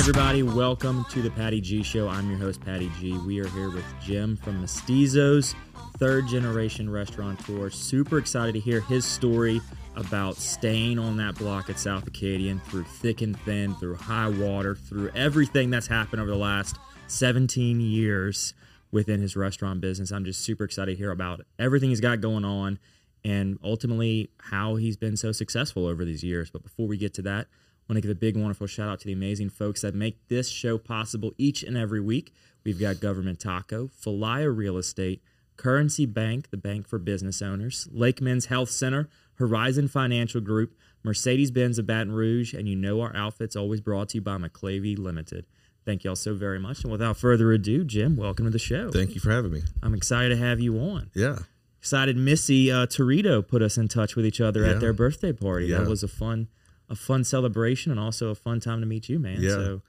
everybody. Welcome to the Patty G Show. I'm your host, Patty G. We are here with Jim from Mestizos, third generation restaurateur. Super excited to hear his story about staying on that block at South Acadian through thick and thin, through high water, through everything that's happened over the last 17 years within his restaurant business. I'm just super excited to hear about everything he's got going on and ultimately how he's been so successful over these years. But before we get to that, want to give a big, wonderful shout out to the amazing folks that make this show possible each and every week. We've got Government Taco, Falaya Real Estate, Currency Bank, the bank for business owners, Lake Men's Health Center, Horizon Financial Group, Mercedes Benz of Baton Rouge, and you know our outfit's always brought to you by McLavy Limited. Thank you all so very much. And without further ado, Jim, welcome to the show. Thank you for having me. I'm excited to have you on. Yeah. Excited Missy uh, Torito put us in touch with each other Yeah. at their birthday party. Yeah. That was a fun a fun celebration and also a fun time to meet you, man. Yeah. So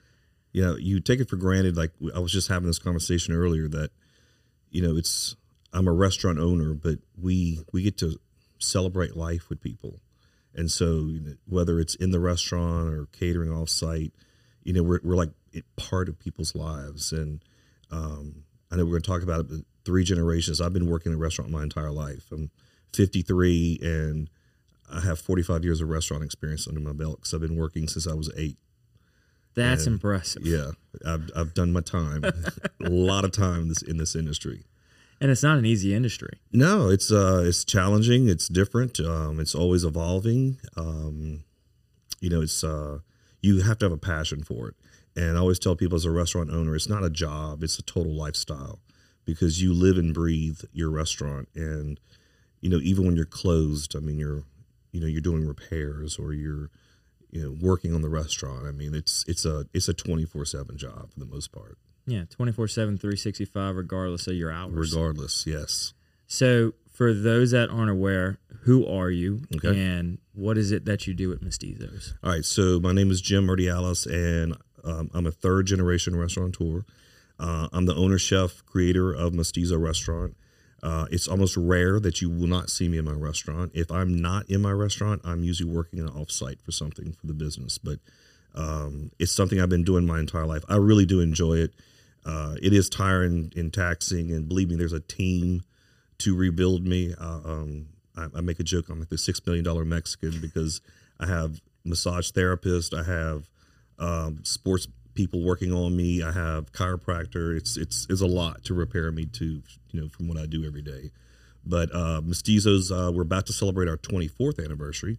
Yeah. You take it for granted. Like I was just having this conversation earlier that, you know, it's I'm a restaurant owner, but we we get to celebrate life with people, and so you know, whether it's in the restaurant or catering off site, you know, we're we're like it, part of people's lives, and um, I know we're going to talk about it. But three generations. I've been working in a restaurant my entire life. I'm 53 and I have 45 years of restaurant experience under my belt because I've been working since I was eight. that's And- impressive. Yeah, I've, I've done my time, a lot of time in this in this industry. And it's not an easy industry. No, it's uh, it's challenging. It's different. Um, it's always evolving. Um, you know, it's uh, you have to have a passion for it. And I always tell people as a restaurant owner, it's not a job; it's a total lifestyle because you live and breathe your restaurant. And you know, even when you're closed, I mean, you're you know you're doing repairs or you're you know working on the restaurant. I mean, it's it's a it's a twenty four seven job for the most part. Yeah, 24 7, 365, regardless of your hours. Regardless, yes. So, for those that aren't aware, who are you Okay. and what is it that you do at Mestizos? All right, so my name is Jim Urdiales, and um, I'm a third generation restaurateur. Uh, I'm the owner, chef, creator of Mestizo Restaurant. Uh, it's almost rare that you will not see me in my restaurant. If I'm not in my restaurant, I'm usually working an offsite for something for the business. But um, it's something I've been doing my entire life. I really do enjoy it. Uh, it is tiring and taxing, and believe me, there's a team to rebuild me. Uh, um, I, I make a joke. I'm like the six million dollar Mexican because I have massage therapist. I have um, sports people working on me. I have chiropractor. It's it's it's a lot to repair me to you know from what I do every day. But uh, Mestizos, uh, we're about to celebrate our 24th anniversary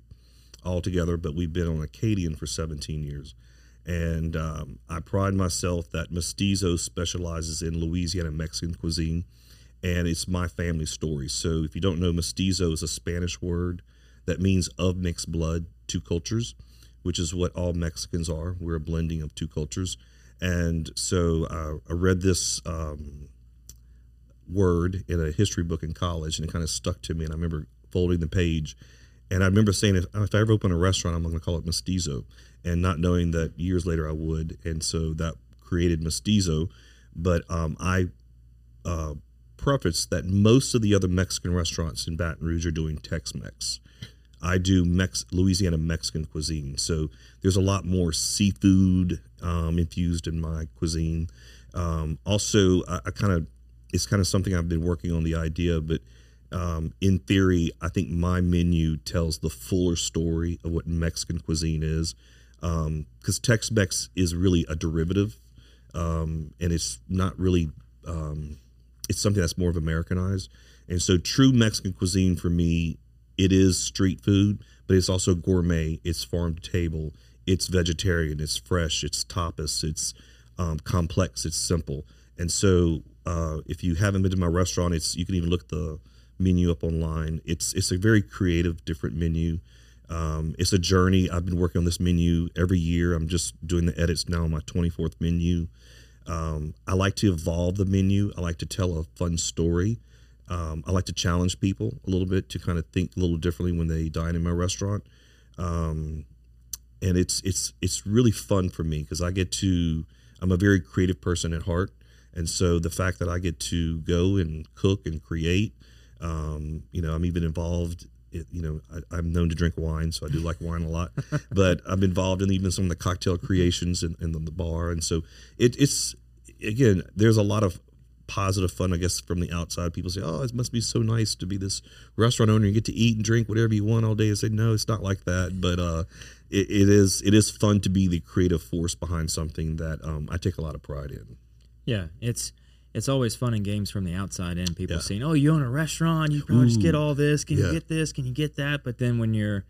all together, but we've been on Acadian for 17 years. And um, I pride myself that Mestizo specializes in Louisiana Mexican cuisine, and it's my family story. So if you don't know, Mestizo is a Spanish word that means of mixed blood, two cultures, which is what all Mexicans are. We're a blending of two cultures. And so uh, I read this um, word in a history book in college, and it kind of stuck to me. And I remember folding the page, and I remember saying, if, if I ever open a restaurant, I'm going to call it Mestizo, and not knowing that years later I would. And so that created Mestizo. But um, I uh, preface that most of the other Mexican restaurants in Baton Rouge are doing Tex Mex. I do Mex- Louisiana Mexican cuisine. So there's a lot more seafood um, infused in my cuisine. Um, also, I, I kind of, it's kind of something I've been working on the idea, but um, in theory, I think my menu tells the fuller story of what Mexican cuisine is. Because Tex Mex is really a derivative, um, and it's not really um, it's something that's more of Americanized. And so true Mexican cuisine for me, it is street food, but it's also gourmet. It's farm to table. It's vegetarian. It's fresh. It's tapas. It's um, complex. It's simple. And so uh, if you haven't been to my restaurant, it's you can even look the menu up online. It's it's a very creative, different menu. Um, it's a journey. I've been working on this menu every year. I'm just doing the edits now on my 24th menu. Um, I like to evolve the menu. I like to tell a fun story. Um, I like to challenge people a little bit to kind of think a little differently when they dine in my restaurant. Um, and it's it's it's really fun for me because I get to. I'm a very creative person at heart, and so the fact that I get to go and cook and create, um, you know, I'm even involved it, you know, I, I'm known to drink wine, so I do like wine a lot. but I'm involved in even some of the cocktail creations in, in the, the bar, and so it, it's again, there's a lot of positive fun, I guess, from the outside. People say, "Oh, it must be so nice to be this restaurant owner. You get to eat and drink whatever you want all day." I say, "No, it's not like that." But uh, it, it is it is fun to be the creative force behind something that um, I take a lot of pride in. Yeah, it's it's always fun in games from the outside in. People Yeah. saying, "Oh, you own a restaurant. You probably just get all this. Can yeah. you get this? Can you get that?" But then when you're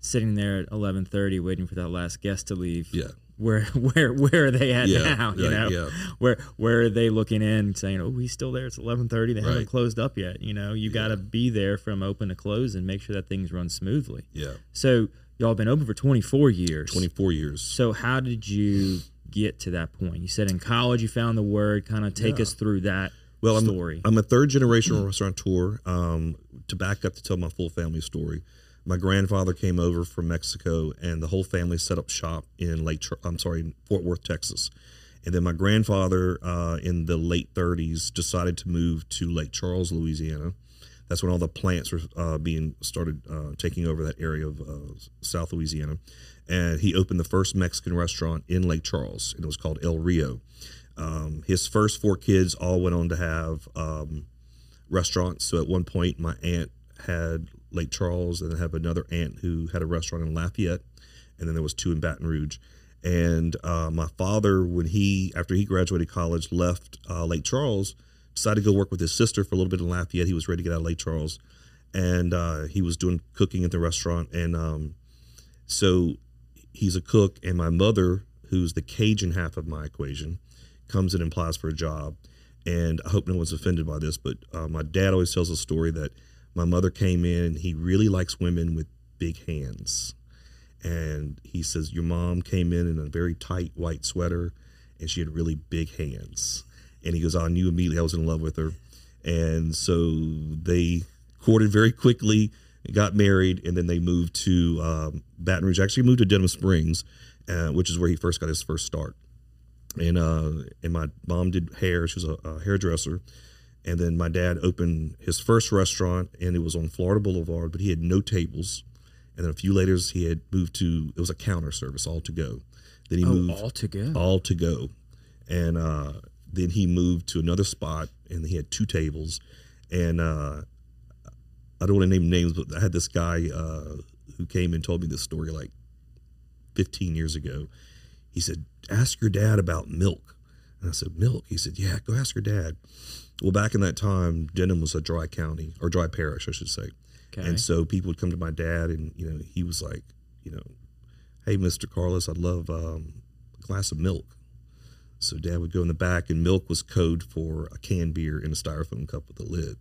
sitting there at eleven thirty waiting for that last guest to leave, Yeah. Where where where are they at Yeah, now? You right, know, yeah. where where are they looking in saying, "Oh, he's still there. It's eleven thirty. They haven't closed up yet." You know, you got to be there from open to close and make sure that things run smoothly. Yeah, So y'all been open for twenty four years. 24 years. So how did you get to that point? You said in college you found the word. Kind of take Yeah. us through that Well, I'm, story. I'm a third generation restaurateur. Um, to back up to tell my full family story, my grandfather came over from Mexico, and the whole family set up shop in Lake. I'm sorry, Fort Worth, Texas. And then my grandfather, uh, in the late 30s, decided to move to Lake Charles, Louisiana. That's when all the plants were uh, being started uh, taking over that area of uh, South Louisiana. And he opened the first Mexican restaurant in Lake Charles, and it was called El Rio. Um, his first four kids all went on to have um, restaurants. So at one point, my aunt had Lake Charles, and then have another aunt who had a restaurant in Lafayette, and then there was two in Baton Rouge. And uh, my father, when he after he graduated college, left uh, Lake Charles, decided to go work with his sister for a little bit in Lafayette. He was ready to get out of Lake Charles, and uh, he was doing cooking at the restaurant. And um, so he's a cook, and my mother, who's the Cajun half of my equation, comes in and applies for a job. And I hope no one's offended by this, but uh, my dad always tells a story that my mother came in he really likes women with big hands. And he says, Your mom came in in a very tight white sweater and she had really big hands. And he goes, I knew immediately I was in love with her. And so they courted very quickly, got married, and then they moved to um, Baton Rouge. Actually, moved to Denham Springs, uh, which is where he first got his first start and uh and my mom did hair she was a, a hairdresser and then my dad opened his first restaurant and it was on florida boulevard but he had no tables. And then a few later he had moved to it was a counter service all to go. Then he oh, moved all to go. all to go. And uh then he moved to another spot and he had two tables. And uh i don't want to name names but i had this guy uh who came and told me this story like 15 years ago. He said, Ask your dad about milk. And I said, Milk? He said, Yeah, go ask your dad. Well, back in that time, Denham was a dry county, or dry parish, I should say. Okay. And so people would come to my dad, and, you know, he was like, you know, hey, Mr. Carlos, I'd love um, a glass of milk. So dad would go in the back, and milk was code for a canned beer in a styrofoam cup with a lid.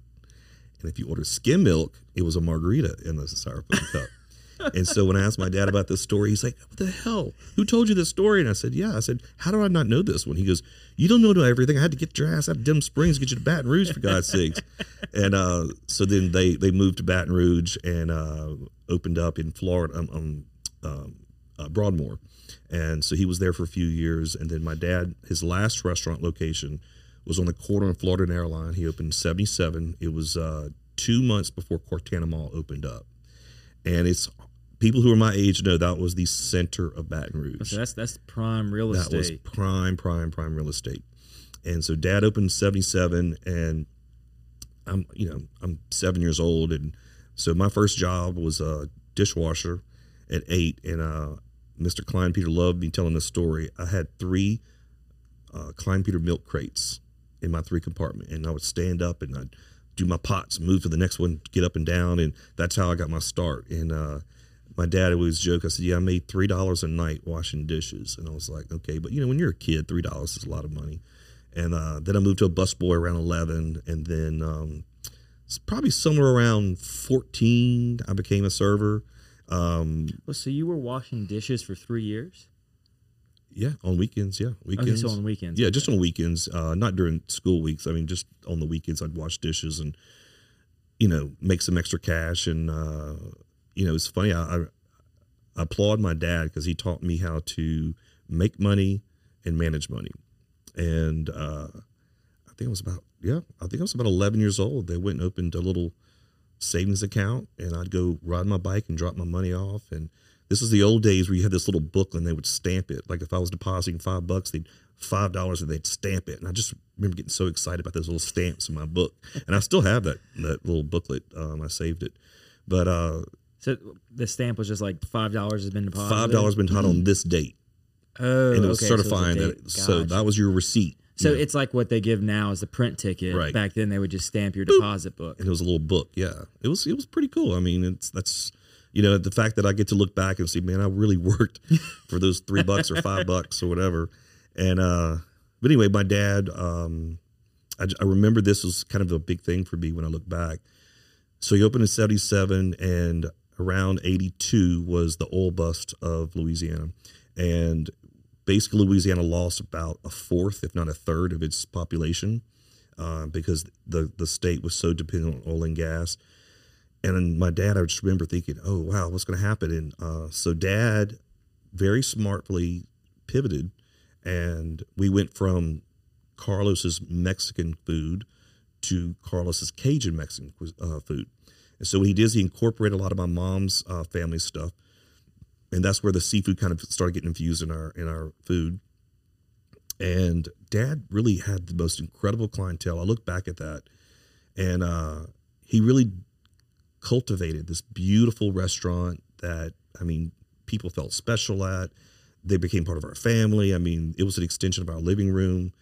And if you ordered skim milk, it was a margarita in the styrofoam cup. And so when I asked my dad about this story, he's like, "What the hell? Who told you this story?" And I said, "Yeah." I said, "How do I not know this one?" He goes, "You don't know everything. I had to get your ass out of Denham Springs, get you to Baton Rouge for God's sakes." And uh, so then they they moved to Baton Rouge and uh, opened up in Florida, um, um, um, uh, Broadmoor. And so he was there for a few years. And then my dad, his last restaurant location was on the corner of Florida and Airline. He opened in 77. It was uh, two months before Cortana Mall opened up. And it's people who are my age know that was the center of Baton Rouge. so that's that's prime real estate. That was prime, prime, prime real estate. And so dad opened 77 and I'm, you know, I'm seven years old. And so my first job was a dishwasher at eight. And uh, Mr. Kleinpeter loved me telling this story. I had three uh, Kleinpeter milk crates in my three compartment. And I would stand up and I'd do my pots, move to the next one, get up and down. And that's how I got my start. And, uh, my dad always joke. I said, "Yeah, I made three dollars a night washing dishes," and I was like, "Okay," but you know, when you're a kid, three dollars is a lot of money. And uh, then I moved to a busboy around eleven, and then um, probably somewhere around fourteen, I became a server. Um, Well, so you were washing dishes for three years? yeah, on weekends. Yeah, Okay, weekends. so on weekends. Yeah, just on weekends, uh, not during school weeks. I mean, just on the weekends, I'd wash dishes and you know make some extra cash. And uh, you know, it's funny. I, I, applaud my dad because he taught me how to make money and manage money. And uh, I think I was about yeah, I think I was about eleven years old. They went and opened a little savings account, and I'd go ride my bike and drop my money off. And this is the old days where you had this little booklet and they would stamp it. Like if I was depositing five bucks, they'd five dollars and they'd stamp it. And I just remember getting so excited about those little stamps in my book. And I still have that that little booklet. Um, I saved it, but uh, So the stamp was just like five dollars has been deposited. five dollars been taught on this date, Oh, and it was okay, so it's a certifying date. that. So that was your receipt. So you know, it's like what they give now as the print ticket. Right. Back then, they would just stamp your deposit book. and it was a little book. Yeah, it was it was pretty cool. I mean, it's that's you know the fact that I get to look back and see, man, I really worked for those three bucks or five bucks or whatever. And uh, but anyway, my dad, um, I, I remember this was kind of a big thing for me when I look back. So he opened in '77, and around '82 was the oil bust of Louisiana, and basically Louisiana lost about a fourth, if not a third, of its population uh, because the the state was so dependent on oil and gas. And my dad, I just remember thinking, "Oh wow, what's going to happen?" And uh, so dad very smartly pivoted, and we went from Carlos's Mexican food to Carlos's Cajun Mexican uh, food. And so what he did is he incorporated a lot of my mom's uh, family stuff, and that's where the seafood kind of started getting infused in our in our food. And dad really had the most incredible clientele. I look back at that and uh, he really cultivated this beautiful restaurant that i mean people felt special at. They became part of our family. I mean it was an extension of our living room.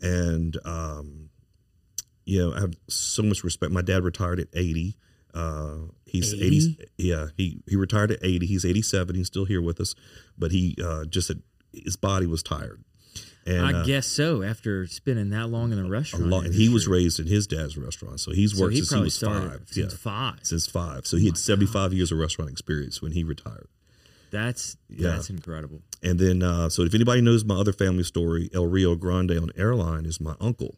And um, you know i have so much respect. My dad retired at 80 uh, he's 80? 80? yeah he, he retired at 80 he's 87 he's still here with us but he uh, just had, his body was tired and I uh, guess so. After spending that long in the a restaurant, lot, and he was raised in his dad's restaurant, so he's So worked he since he was five. since yeah, five. since five. So he had seventy five years of restaurant experience when he retired. That's Yeah. that's incredible. And then, uh, so if anybody knows my other family story, El Rio Grande on airline is my uncle.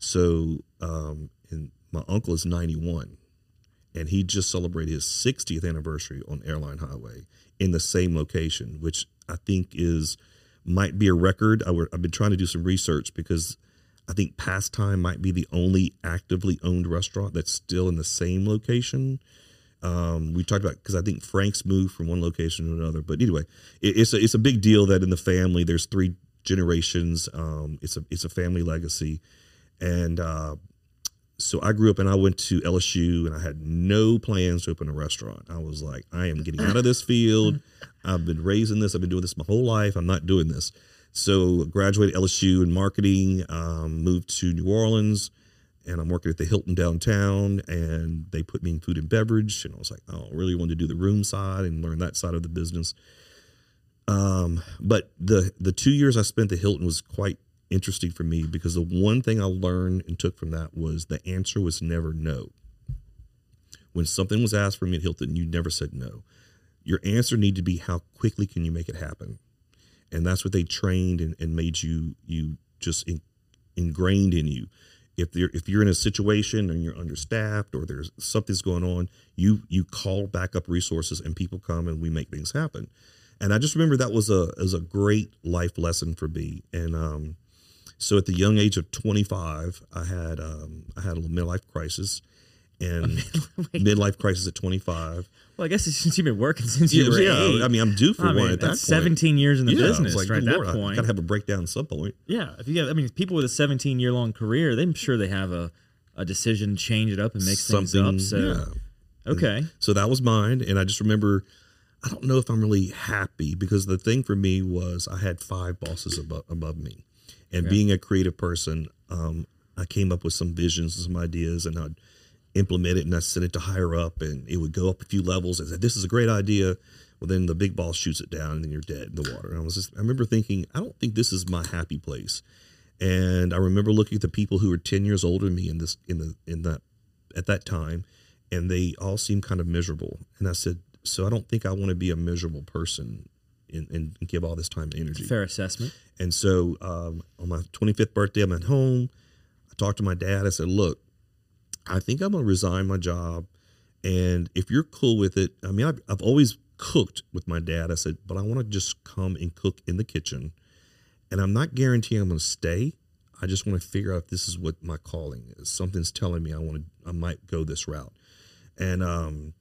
So, um, and my uncle is ninety one, and he just celebrated his 60th anniversary on Airline Highway in the same location, which I think is might be a record. I I've been trying to do some research because I think Pastime might be the only actively owned restaurant that's still in the same location. Um, we talked about because I think Frank's moved from one location to another, but anyway, it, it's a it's a big deal that in the family there's three generations. Um, it's a it's a family legacy, and uh, so I grew up and I went to LSU and I had no plans to open a restaurant. I was like, I am getting out of this field. I've been raising this. I've been doing this my whole life. I'm not doing this. So graduated LSU in marketing, um, moved to New Orleans, and I'm working at the Hilton downtown. And they put me in food and beverage, and I was like, oh, I really wanted to do the room side and learn that side of the business. Um, but the the two years I spent at the Hilton was quite interesting for me because the one thing I learned and took from that was the answer was never no. When something was asked from me at Hilton, you never said no. Your answer needed to be how quickly can you make it happen, and that's what they trained and, and made you you just in, ingrained in you. If you're if you're in a situation and you're understaffed or there's something's going on, you you call backup resources and people come and we make things happen. And I just remember that was a was a great life lesson for me. And um, so at the young age of 25, I had um, I had a midlife crisis, and midlife crisis at 25. Well, I guess it's since you've been working since you Yeah, were yeah, eight. I mean, I'm due for I one mean, at that that's point. 17 years in the yeah, business, like, right? At "Good that Lord, point, gotta have a breakdown at some point. yeah. If you have, I mean, people with a 17 year long career, I'm sure they have a, a decision, change it up, and mix things Something, up. So, yeah. okay, So that was mine. And I just remember, I don't know if I'm really happy because the thing for me was I had five bosses above, above me. And being a creative person, um, I came up with some visions and some ideas and I'd implement it and I sent it to higher up and it would go up a few levels and said, This is a great idea. Well, then the big boss shoots it down and then you're dead in the water. And I was just, I remember thinking, I don't think this is my happy place. And I remember looking at the people who were 10 years older than me in this, in the, in that, at that time, and they all seemed kind of miserable. And I said, so I don't think I want to be a miserable person and, and give all this time and energy. fair assessment. And so um, on my 25th birthday, I'm at home. I talked to my dad. I said, look, I think I'm going to resign my job. And if you're cool with it, I mean, I've, I've always cooked with my dad. I said, but I want to just come and cook in the kitchen. And I'm not guaranteeing I'm going to stay. I just want to figure out if this is what my calling is. Something's telling me I want to, I might go this route. And um,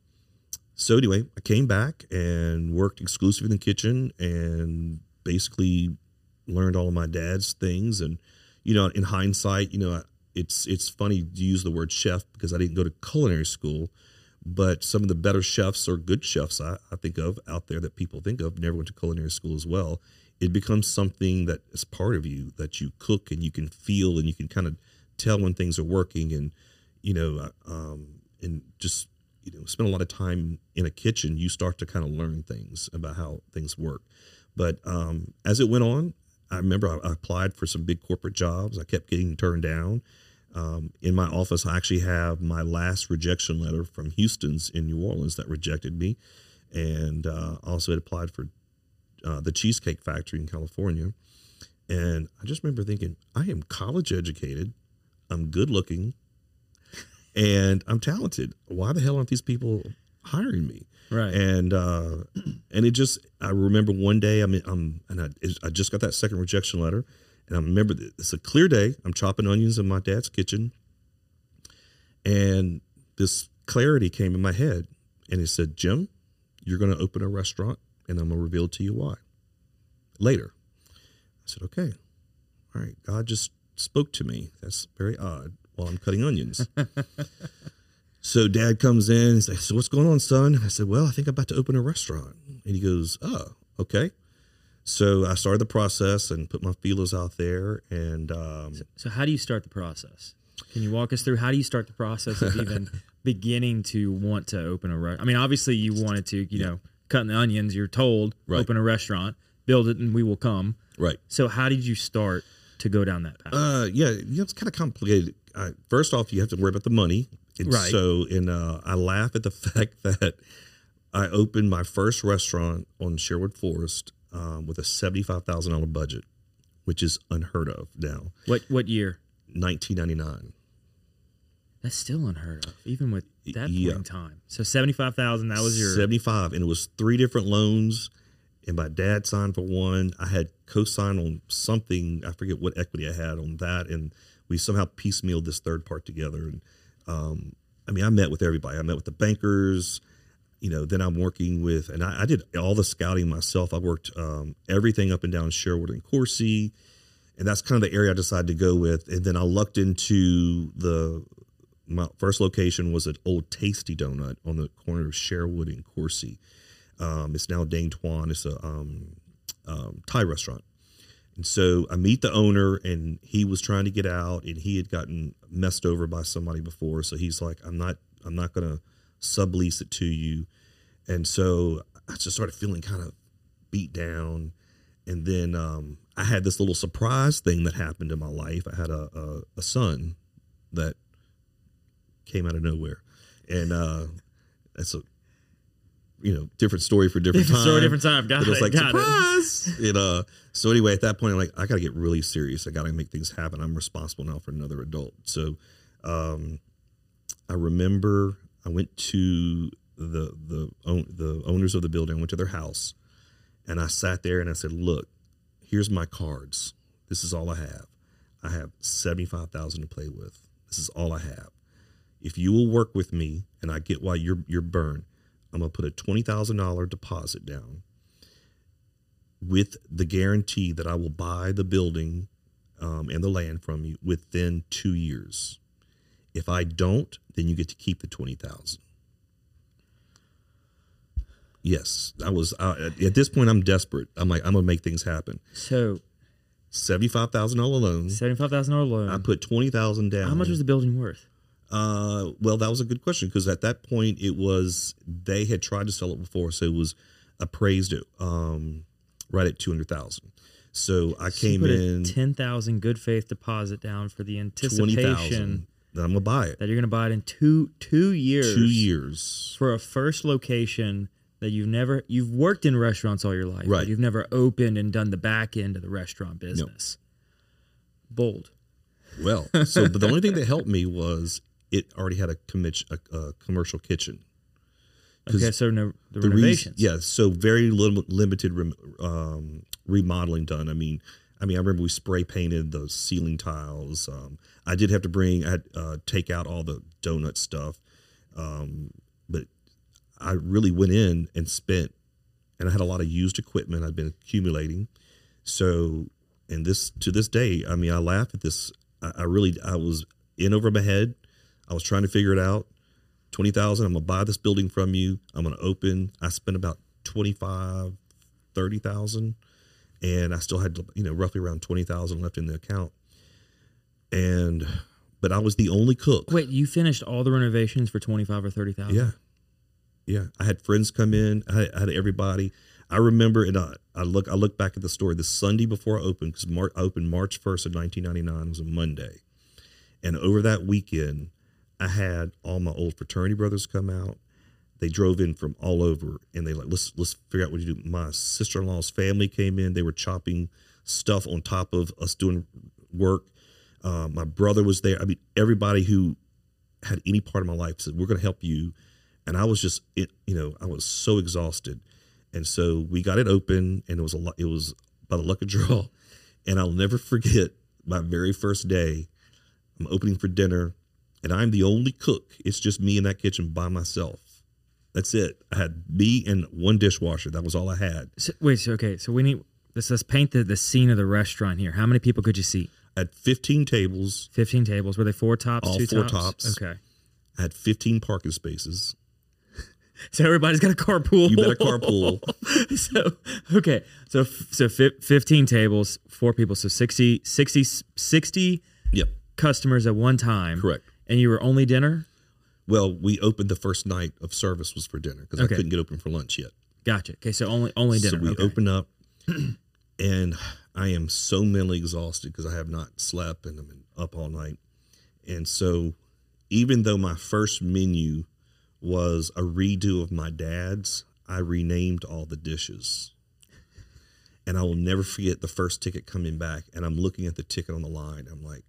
so anyway, I came back and worked exclusively in the kitchen and basically learned all of my dad's things. And you know, in hindsight, you know, it's it's funny to use the word chef because I didn't go to culinary school, but some of the better chefs or good chefs I, I think of out there that people think of never went to culinary school as well. It becomes something that is part of you that you cook and you can feel and you can kind of tell when things are working and you know um, and just you know spend a lot of time in a kitchen you start to kind of learn things about how things work but um, as it went on i remember I, I applied for some big corporate jobs. I kept getting turned down. Um, in my office i actually have my last rejection letter from houston's in new orleans that rejected me. And uh, also had applied for uh, the cheesecake factory in california. And i just remember thinking i am college educated. I'm good looking. And I'm talented. Why the hell aren't these people hiring me? Right. And uh, and it just I remember one day I mean I'm and I, I just got that second rejection letter, and I remember it's a clear day. I'm chopping onions in my dad's kitchen, and this clarity came in my head, and it said, "Jim, you're going to open a restaurant, and I'm going to reveal to you why." Later, I said, "Okay, all right." God just spoke to me. That's very odd while I'm cutting onions. so dad comes in and he's like, So what's going on, son? I said, Well, I think I'm about to open a restaurant. And he goes, Oh, okay. So I started the process and put my feelers out there. And um, so, so, how do you start the process? Can you walk us through how do you start the process of even beginning to want to open a restaurant? I mean, obviously you wanted to, you yeah. know, cutting the onions. You're told right. open a restaurant, build it, and we will come. Right. So how did you start to go down that path? Uh, yeah, you know, it's kind of complicated. Uh, first off, you have to worry about the money. And right. So, in uh, I laugh at the fact that I opened my first restaurant on Sherwood Forest um, with a seventy-five thousand dollar budget, which is unheard of now. What what year? Nineteen ninety-nine. That's still unheard of, even with that yeah. point in time. So seventy-five thousand. That was your seventy-five, and it was three different loans and my dad signed for one. I had co-signed on something. I forget what equity I had on that, and we somehow piecemealed this third part together. And um, I mean, I met with everybody. I met with the bankers. You know, then I'm working with, and I, I did all the scouting myself. I worked um, everything up and down Sherwood and Coursey, and that's kind of the area I decided to go with. And then I lucked into the my first location was an Old Tasty Donut on the corner of Sherwood and Coursey um, it's now Dang Tuan. It's a um, um, Thai restaurant. And so I meet the owner, and he was trying to get out, and he had gotten messed over by somebody before. So he's like, "I'm not, I'm not to sublease it to you." And so I just started feeling kind of beat down. And then um, I had this little surprise thing that happened in my life. I had a, a, a son that came out of nowhere, and uh, that's a you know, different story for different, different time. Story, different time. Got but it. was like got surprise. It. You know. So anyway, at that point, I'm like, I got to get really serious. I got to make things happen. I'm responsible now for another adult. So, um, I remember I went to the the the owners of the building. I went to their house, and I sat there and I said, "Look, here's my cards. This is all I have. I have seventy five thousand to play with. This is all I have. If you will work with me, and I get why you're you're burned." I'm going to put a $20,000 deposit down with the guarantee that I will buy the building um, and the land from you within two years. If I don't, then you get to keep the 20000 Yes, I was uh, at this point. I'm desperate. I'm like, I'm gonna make things happen. So, seventy five thousand dollar loan. Seventy five thousand dollar loan. I put twenty thousand down. How much was the building worth? Uh, well, that was a good question because at that point it was they had tried to sell it before, so it was appraised at um, right at two hundred thousand. So I so came in ten thousand good faith deposit down for the anticipation that I'm gonna buy it. That you're gonna buy it in two two years. Two years for a first location that you've never you've worked in restaurants all your life. Right. You've never opened and done the back end of the restaurant business. Nope. Bold. Well, so but the only thing that helped me was it already had a, commi- a, a commercial kitchen. Okay, so no the, the renovations. yeah, so very little limited rem, um, remodeling done. I mean, I mean, I remember we spray painted the ceiling tiles. Um, I did have to bring, I had uh, take out all the donut stuff, um, but I really went in and spent, and I had a lot of used equipment I'd been accumulating. So, and this to this day, I mean, I laugh at this. I, I really, I was in over my head. I was trying to figure it out. Twenty thousand. I'm gonna buy this building from you. I'm gonna open. I spent about 25, 30,000 and I still had you know roughly around twenty thousand left in the account. And but I was the only cook. Wait, you finished all the renovations for twenty five or thirty thousand? Yeah, yeah. I had friends come in. I had, I had everybody. I remember, and I, I look I look back at the story. The Sunday before I opened, because Mar- I opened March first of nineteen ninety nine. Was a Monday, and over that weekend, I had all my old fraternity brothers come out. They drove in from all over, and they like let's let's figure out what you do. My sister in law's family came in. They were chopping stuff on top of us doing work. Uh, my brother was there. I mean, everybody who had any part of my life said, "We're going to help you," and I was just, it, you know, I was so exhausted, and so we got it open, and it was a lot. It was by the luck of draw, and I'll never forget my very first day. I'm opening for dinner, and I'm the only cook. It's just me in that kitchen by myself. That's it. I had me and one dishwasher. That was all I had. So, wait, so okay, so we need let's let's paint the, the scene of the restaurant here. How many people could you seat? I had 15 tables. Fifteen tables. Were they four tops? All two four tops? tops. Okay. I had 15 parking spaces. So everybody's got a carpool. You got a carpool. so okay, so so fi- fifteen tables, four people, so 60, 60, 60 Yep, customers at one time. correct. And you were only dinner. Well, we opened the first night of service was for dinner because Okay. I couldn't get open for lunch yet. Gotcha. Okay, so only only dinner. So we okay. open up, and I am so mentally exhausted because I have not slept and I'm up all night. And so, even though my first menu was a redo of my dad's, I renamed all the dishes. And I will never forget the first ticket coming back, and I'm looking at the ticket on the line. I'm like,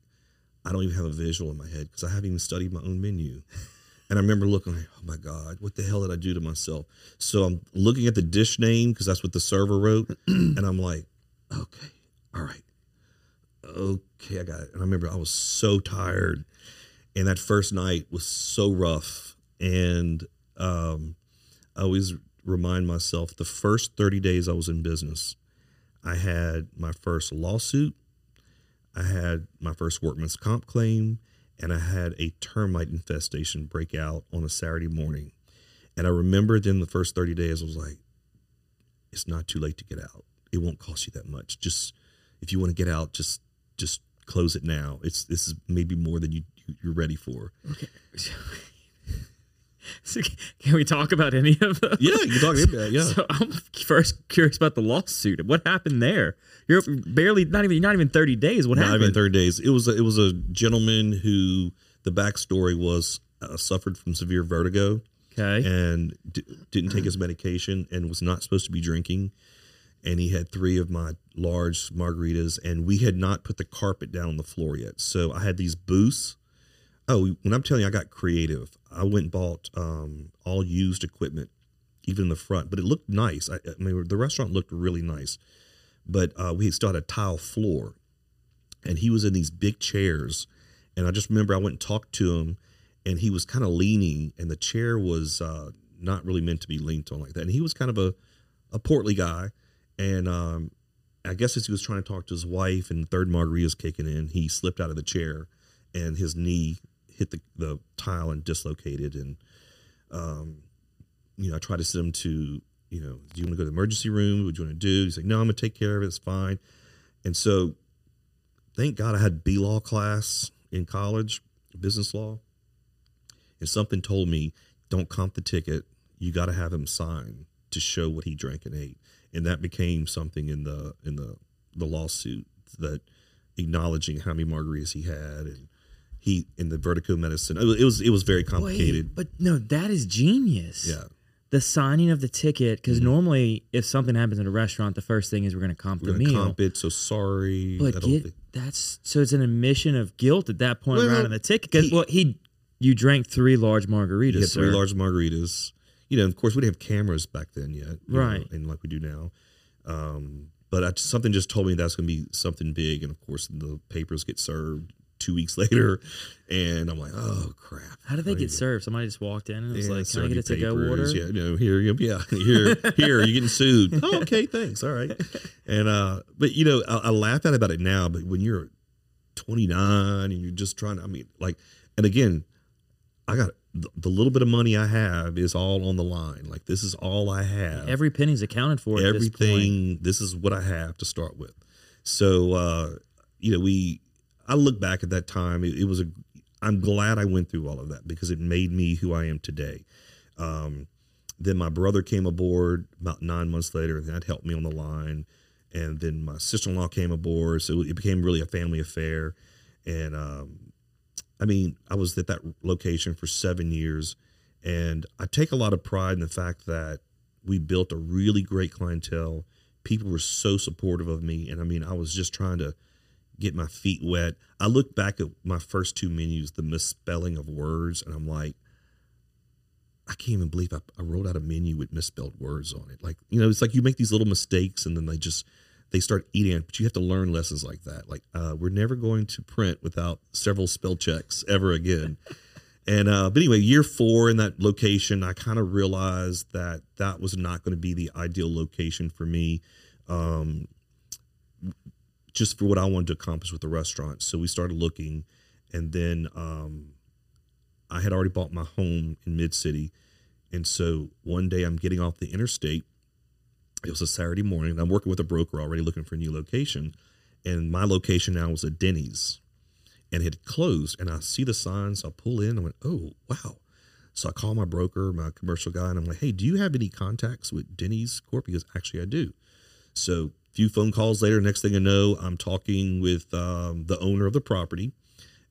I don't even have a visual in my head because I haven't even studied my own menu. And I remember looking like, oh my God, what the hell did I do to myself? So I'm looking at the dish name because that's what the server wrote. and I'm like, okay, all right. Okay, I got it. And I remember I was so tired. And that first night was so rough. And um, I always remind myself the first 30 days I was in business, I had my first lawsuit, I had my first workman's comp claim, and I had a termite infestation break out on a Saturday morning. And I remember then the first 30 days, I was like, it's not too late to get out. It won't cost you that much. Just if you want to get out, just just close it now. It's this is maybe more than you you're ready for. So can we talk about any of those? Yeah, you're talking about it, yeah. So I'm first curious about the lawsuit. What happened there? You're barely not even not even 30 days. What Not happened? Not even 30 days. It was a, it was a gentleman who the backstory was uh, suffered from severe vertigo okay. and d- didn't take his medication and was not supposed to be drinking. And he had three of my large margaritas, and we had not put the carpet down on the floor yet. So I had these booths. Oh, when I'm telling you, I got creative. I went and bought um, all used equipment, even in the front, but it looked nice. I, I mean, the restaurant looked really nice, but uh, we still had a tile floor, and he was in these big chairs. And I just remember I went and talked to him, and he was kind of leaning, and the chair was uh, not really meant to be leaned on like that. And he was kind of a, a portly guy, and um, I guess as he was trying to talk to his wife, and third margarita's kicking in, he slipped out of the chair, and his knee hit the, the tile and dislocated. And um, you know, I tried to send him to, you know, do you want to go to the emergency room? What do you want to do? He's like, no, I'm gonna take care of it. It's fine. And so, thank God I had B law class in college, business law, and something told me, don't comp the ticket. You got to have him sign to show what he drank and ate, and that became something in the in the the lawsuit that acknowledging how many margaritas he had and he in the vertigo medicine. It was it was, very complicated. Wait, but no, that is genius. Yeah, The signing of the ticket, because normally if something happens in a restaurant, the first thing is we're going to comp we're the meal. comp it. So sorry. But get that's so it's an admission of guilt at that point Well, around in the ticket. Because well, he you drank three large margaritas. Had three large margaritas. You know, of course, we didn't have cameras back then yet, you know, Right. and like we do now. Um, but I, something just told me that's going to be something big, and of course, the papers get served. Two weeks later, and I'm like, oh crap. How did they get served? Somebody just walked in and was Yeah, like, "Can I get a to-go water?" Yeah, no, here, yeah, here, here, you're getting sued. oh, okay, thanks. All right. And uh, but you know, I, I laugh at about it now, but when you're 29 and you're just trying to, I mean, like, and again, I got the, the little bit of money I have is all on the line. Like, this is all I have. Every penny's accounted for. At this. Everything. This, is what I have to start with. So, uh, you know, we. I look back at that time. It, it was a. I'm glad I went through all of that because it made me who I am today. Um, then my brother came aboard about nine months later, and that helped me on the line. And then my sister in law came aboard, so it became really a family affair. And um, I mean, I was at that location for seven years, and I take a lot of pride in the fact that we built a really great clientele. People were so supportive of me, and I mean, I was just trying to get my feet wet. I look back at my first two menus, the misspelling of words, and I'm like, I can't even believe I, I wrote out a menu with misspelled words on it. Like, you know, it's like you make these little mistakes, and then they just they start eating it. But you have to learn lessons like that. Like, uh, we're never going to print without several spell checks ever again. And uh, but anyway, year four in that location, I kind of realized that that was not going to be the ideal location for me, um, just for what I wanted to accomplish with the restaurant. So we started looking, and then um, I had already bought my home in Mid City, and so one day I'm getting off the interstate. It was a Saturday morning, and I'm working with a broker already looking for a new location, and my location now was a Denny's and it had closed. And I see the signs. I pull in. I went, oh wow. So I call my broker, my commercial guy, and I'm like, hey, do you have any contacts with Denny's Corp? Because actually I do. So few phone calls later, next thing I know, I'm talking with um, the owner of the property,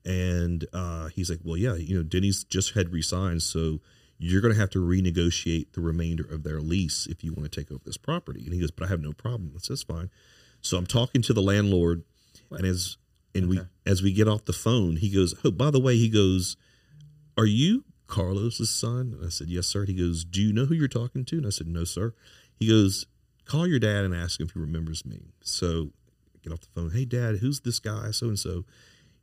and uh, he's like, well, yeah, you know, Denny's just had resigned, so you're going to have to renegotiate the remainder of their lease if you want to take over this property. And he goes, but I have no problem. That's just fine. So I'm talking to the landlord, and as and we as we get off the phone, he goes, "Oh, by the way," he goes, "Are you Carlos's son?" And I said, "Yes, sir." He goes, "Do you know who you're talking to?" And I said, "No, sir." He goes, "Call your dad and ask him if he remembers me." So I get off the phone. Hey, Dad, who's this guy? So and so. And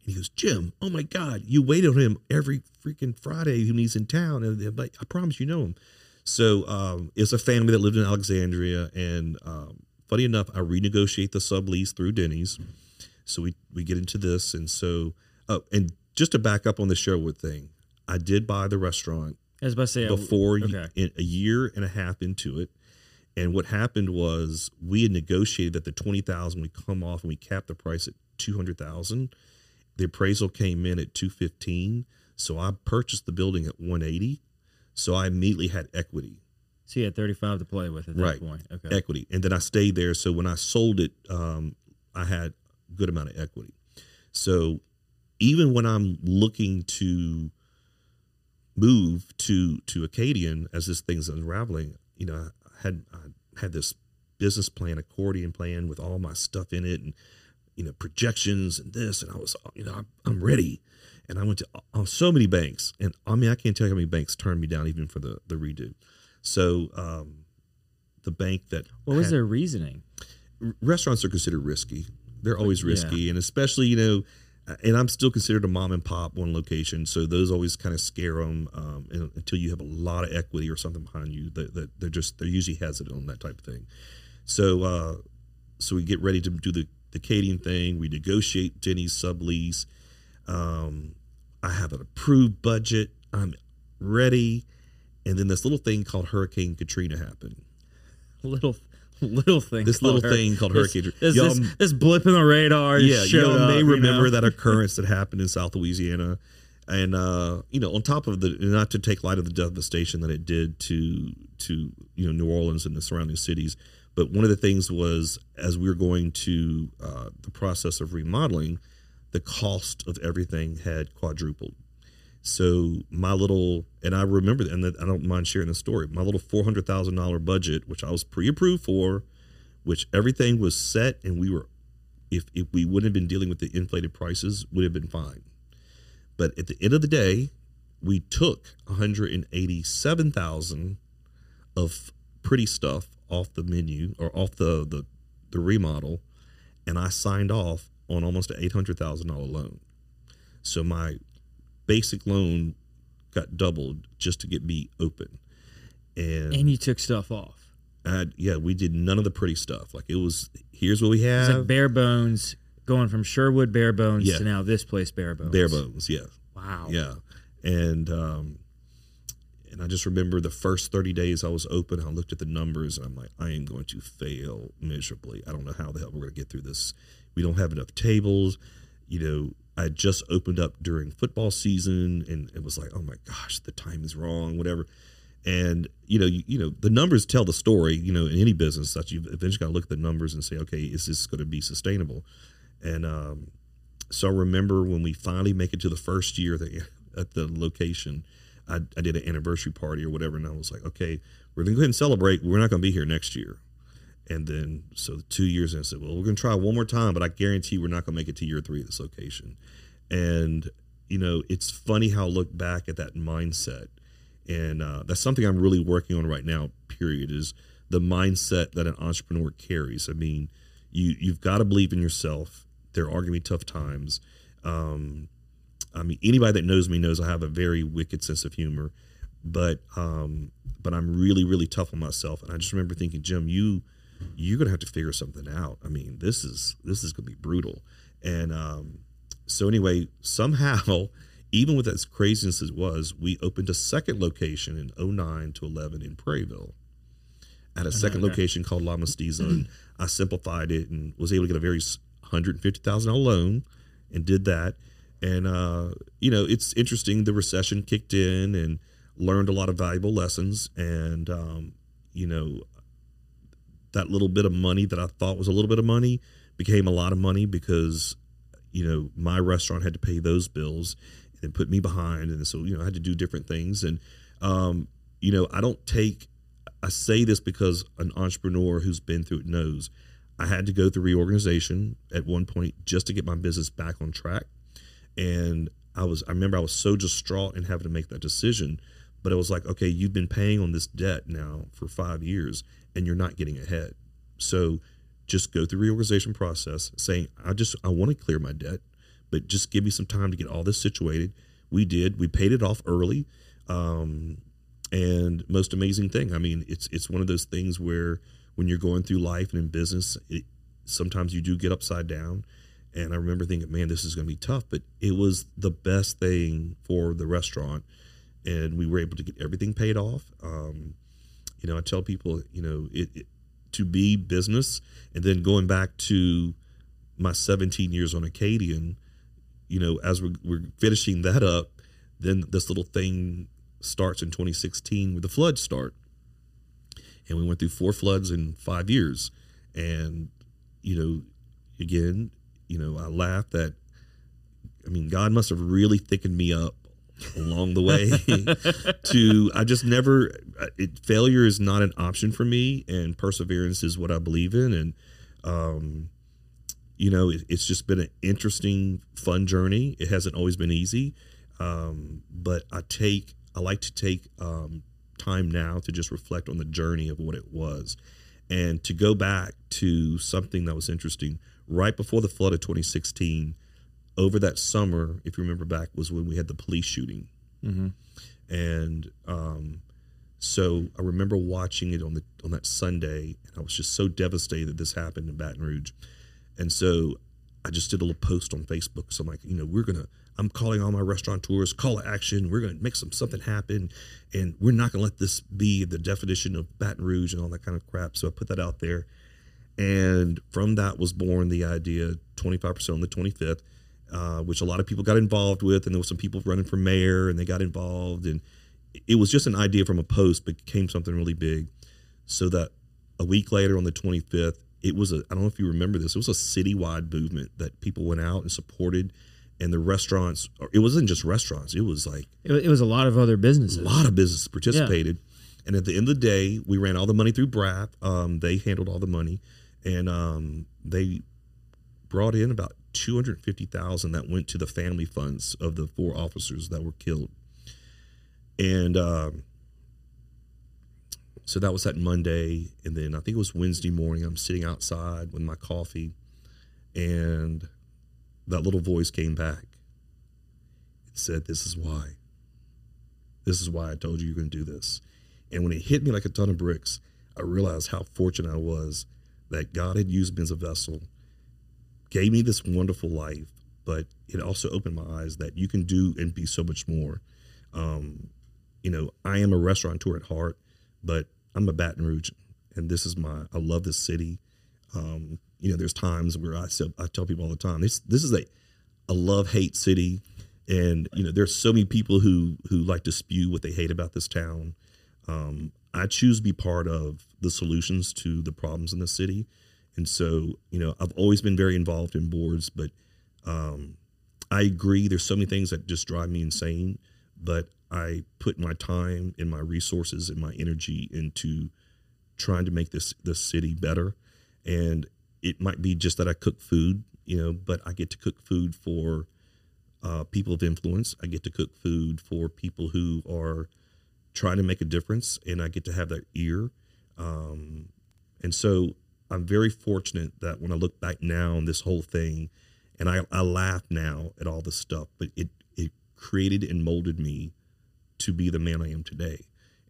he goes, Jim. Oh my God, you wait on him every freaking Friday when he's in town, and like, I promise you know him. So um, it's a family that lived in Alexandria, and um, funny enough, I renegotiate the sublease through Denny's. So we we get into this, and so oh, and just to back up on the Sherwood thing, I did buy the restaurant as I was about to say before Okay. in, a year and a half into it. And what happened was we had negotiated that the twenty thousand would come off, and we capped the price at two hundred thousand. The appraisal came in at two fifteen, so I purchased the building at one eighty. So I immediately had equity, So you had 35 to play with at that Right. point. Okay. equity, and then I stayed there. So when I sold it, um, I had a good amount of equity. So even when I'm looking to move to to Acadian as this thing's unraveling, you know, had I had this business plan, accordion plan with all my stuff in it, and you know projections and this, and I was you know I'm, I'm ready, and I went to uh, so many banks, and I mean I can't tell you how many banks turned me down even for the the redo. So um, the bank that What was had- their reasoning? restaurants are considered risky. They're always Yeah. risky, and especially you know, and I'm still considered a mom and pop one location, so those always kind of scare them um, until you have a lot of equity or something behind you. That that they're just they're usually hesitant on that type of thing. So uh, so we get ready to do the the Acadian thing. We negotiate Denny's sublease. Um, I have an approved budget. I'm ready, and then this little thing called Hurricane Katrina happened. Little little thing. This little Hur- thing called this- Hurricane. This, Y'all- this, this blip in the radar. yeah, you showed all may up, you remember know? that occurrence that happened in South Louisiana, and uh, you know, on top of the not to take light of the devastation that it did to to you know New Orleans and the surrounding cities, but one of the things was as we were going to uh, the process of remodeling, the cost of everything had quadrupled. So my little, and I remember, and I don't mind sharing the story. My little four hundred thousand dollar budget, which I was pre-approved for, which everything was set, and we were, if if we wouldn't have been dealing with the inflated prices, would have been fine. But at the end of the day, we took one hundred and eighty-seven thousand of pretty stuff off the menu or off the the, the remodel, and I signed off on almost an eight hundred thousand dollar loan. So my basic loan got doubled just to get me open. And, And you took stuff off. I, yeah, we did none of the pretty stuff. Like it was, here's what we It's have. like bare bones, going from Sherwood bare bones Yeah. to now this place bare bones. bare bones. Yeah. Wow. Yeah. And um and I just remember the first 30 days I was open, I looked at the numbers and I'm like, I am going to fail miserably. I don't know how the hell we're going to get through this. We don't have enough tables. You know, I just opened up during football season and it was like, oh my gosh, the time is wrong, whatever. And you know, you, you know, the numbers tell the story. You know, in any business, that you eventually got to look at the numbers and say, okay, is this going to be sustainable? And um, so I remember when we finally make it to the first year that, at the location, I, I did an anniversary party or whatever, and I was like, okay, we're gonna go ahead and celebrate. We're not gonna be here next year. And then so two years in, I said, well, we're gonna try one more time, but I guarantee we're not gonna make it to year three at this location. And you know, it's funny how I look back at that mindset, and uh, that's something I'm really working on right now. Period is the mindset that an entrepreneur carries. I mean, you you've got to believe in yourself. There are going to be tough times. Um, I mean, anybody that knows me knows I have a very wicked sense of humor, but um, but I'm really really tough on myself. And I just remember thinking, Jim, you you're gonna have to figure something out. I mean, this is this is gonna be brutal. And um, so anyway, somehow, even with as craziness as it was, we opened a second location in 09 to 11 in Prairieville. At a second okay. location called La Mestiza, and I simplified it and was able to get a very hundred fifty thousand dollar loan, and did that. And uh, you know, it's interesting. The recession kicked in, and learned a lot of valuable lessons. And um, you know, that little bit of money that I thought was a little bit of money became a lot of money because you know my restaurant had to pay those bills and put me behind, and so you know I had to do different things. And um, you know, I don't take. I say this because an entrepreneur who's been through it knows. I had to go through reorganization at one point just to get my business back on track. And I was, I remember I was so distraught in having to make that decision. But it was like, okay, you've been paying on this debt now for five years and you're not getting ahead. So just go through reorganization process saying, I just, I want to clear my debt, but just give me some time to get all this situated. We did, we paid it off early. Um, and most amazing thing, I mean, it's, it's one of those things where when you're going through life and in business, it, sometimes you do get upside down. And I remember thinking, man, this is going to be tough, but it was the best thing for the restaurant. And we were able to get everything paid off. Um, you know, I tell people, you know, it, it to be business and then going back to my 17 years on Acadian, you know, as we're, we're finishing that up, then this little thing starts in 2016 with the floods start. And we went through four floods in five years. And, you know, again, you know, I laugh that, I mean, God must have really thickened me up along the way to, I just never, it, failure is not an option for me and perseverance is what I believe in. And, um, you know, it, it's just been an interesting, fun journey. It hasn't always been easy. Um, but I take, I like to take, um, time now to just reflect on the journey of what it was and to go back to something that was interesting right before the flood of 2016 over that summer if you remember back was when we had the police shooting. Mhm. and um, so i remember watching it on the on that sunday and i was just so devastated that this happened in baton rouge. And so i just did a little post on facebook. So i'm like you know we're gonna i'm calling all my restaurateurs call to action. We're gonna make some something happen. And we're not gonna let this be the definition of baton rouge and all that kind of crap. So i put that out there. And from that was born the idea 25% on the 25th uh, which a lot of people got involved with and there was some people running for mayor and they got involved and it was just an idea from a post but became something really big so that a week later on the 25th it was a i don't know if you remember this it was a citywide movement that people went out and supported and the restaurants or it wasn't just restaurants it was like It, was a lot of other businesses. a lot of businesses participated. And at the end of the day, we ran all the money through BRAF. Um, they handled all the money, and um, they brought in about two hundred fifty thousand that went to the family funds of the four officers that were killed. And um, so that was that Monday, and then I think it was Wednesday morning. I'm sitting outside with my coffee, and that little voice came back. It said, This is why. This is why I told you you're going to do this. And when it hit me like a ton of bricks, I realized how fortunate I was that God had used me as a vessel, gave me this wonderful life, but it also opened my eyes that you can do and be so much more. Um, you know, I am a restaurateur at heart, but I'm a Baton Rouge, and this is my. I love this city. Um, you know, there's times where I I tell people all the time this this is a a love hate city, and you know, there's so many people who who like to spew what they hate about this town. Um, I choose to be part of the solutions to the problems in the city, and so you know, I've always been very involved in boards, but um, I agree. There's so many things that just drive me insane, but I put my time and my resources and my energy into trying to make this this city better. And it might be just that I cook food, you know, but I get to cook food for uh, people of influence. I get to cook food for people who are trying to make a difference, and I get to have that ear. Um, and so I'm very fortunate that when I look back now on this whole thing, and I, I laugh now at all the stuff, but it it created and molded me to be the man I am today.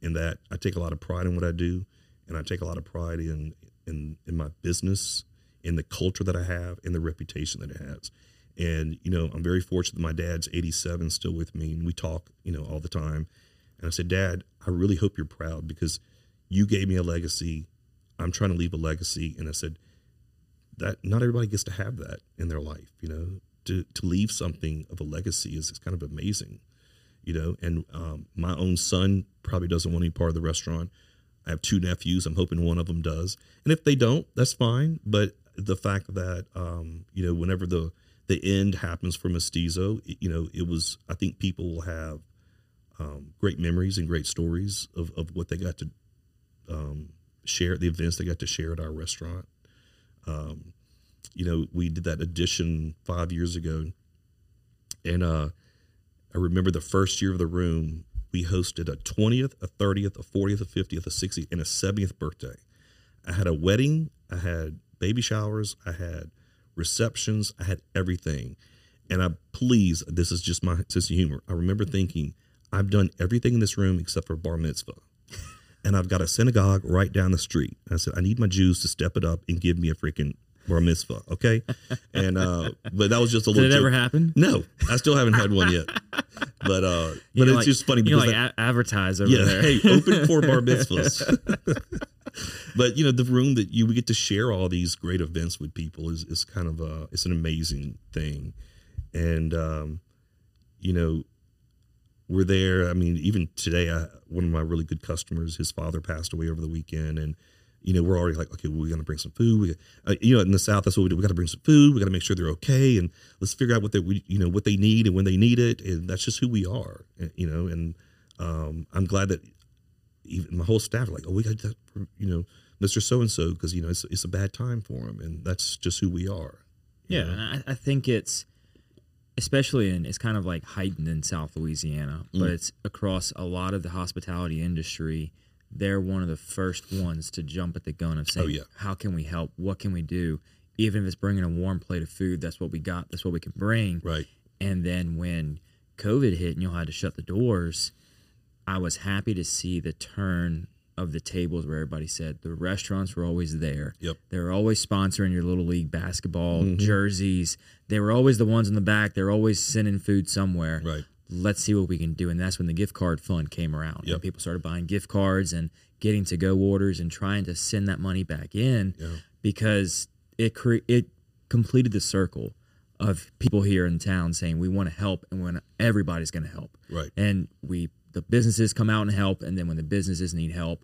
And that I take a lot of pride in what I do, and I take a lot of pride in in in my business, in the culture that I have, and the reputation that it has. And you know, I'm very fortunate that my dad's 87, still with me, and we talk, you know, all the time. And I said, Dad, I really hope you're proud because you gave me a legacy. I'm trying to leave a legacy, and I said that not everybody gets to have that in their life. You know, to to leave something of a legacy is, is kind of amazing you know, and um, my own son probably doesn't want any part of the restaurant. I have two nephews. I'm hoping one of them does, and if they don't, that's fine. But the fact that um, you know, whenever the the end happens for Mestizo, it, you know, it was. I think people will have um, great memories and great stories of, of what they got to um, share, the events they got to share at our restaurant. Um, you know, we did that addition five years ago, and uh, I remember the first year of the room, we hosted a 20th, a 30th, a 40th, a 50th, a 60th, and a 70th birthday. I had a wedding, I had baby showers, I had receptions, I had everything. And I please, this is just my sense of humor. I remember thinking, I've done everything in this room except for bar mitzvah. And I've got a synagogue right down the street. And I said, I need my Jews to step it up and give me a freaking bar mitzvah. Okay. And, uh, but that was just a little. Did it joke. ever happen? No, I still haven't had one yet. But uh, You but it's like- just funny because like advertise over yeah, there. hey, open for bar mitzvahs. but you know, the room that you we get to share all these great events with people is is kind of a it's an amazing thing, and um, you know, we're there. I mean, even today, I, one of my really good customers, his father passed away over the weekend, and you know, we're already like, okay, well, we're gonna bring some food. We, uh, you know, in the South, that's what we do. We got to bring some food. We got to make sure they're okay, and let's figure out what they, we, you know, what they need and when they need it, and that's just who we are, and, you know. And um, I'm glad that even my whole staff are like, oh, we got that, for, you know, Mister So and So, because you know it's it's a bad time for him, and that's just who we are. Yeah, know? and I, I think it's especially in it's kind of like heightened in South Louisiana, Mm. but it's across a lot of the hospitality industry. They're one of the first ones to jump at the gun of saying, Oh, yeah. "How can we help? What can we do?" Even if it's bringing a warm plate of food, that's what we got. That's what we can bring. right. And then when COVID hit and you had to shut the doors, I was happy to see the turn of the tables where everybody said the restaurants were always there. Yep. They were always sponsoring your little league basketball Mhm. jerseys. They were always the ones in the back. They're always sending food somewhere. Right. Let's see what we can do. And that's when the gift card fund came around. Yep. And people started buying gift cards and getting to go orders and trying to send that money back in Yeah. because it cre- it completed the circle of people here in town saying we want to help and when everybody's going to help Right. and we the businesses come out and help and then when the businesses need help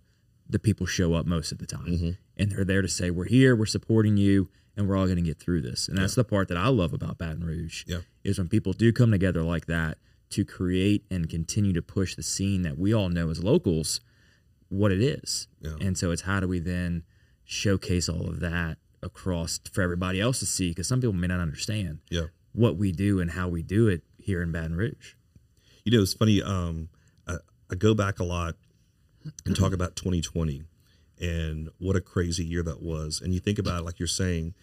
the people show up most of the time Mhm. and they're there to say we're here we're supporting you and we're all going to get through this and that's the part that i love about baton rouge Yeah. is when people do come together like that to create and continue to push the scene that we all know as locals what it is Yeah. and so it's how do we then showcase all of that across for everybody else to see because some people may not understand Yeah. what we do and how we do it here in baton rouge You know, it's funny. Um, I, go back a lot and talk about 2020 and what a crazy year that was. And you think about it, like you're saying,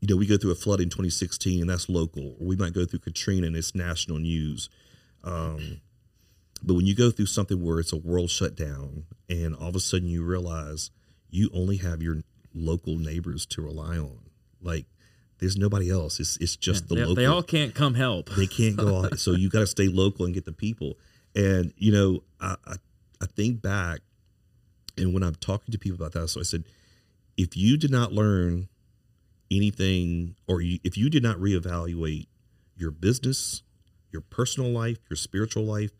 you know, we go through a flood in 2016 and that's local, or we might go through Katrina and it's national news. Um, but when you go through something where it's a world shutdown and all of a sudden you realize you only have your local neighbors to rely on, like there's nobody else. It's it's just the they, local. they all can't come help. They can't go out. So you got to stay local and get the people. And you know, I, I I think back, and when I'm talking to people about that, so I said, if you did not learn anything, or you, if you did not reevaluate your business, your personal life, your spiritual life,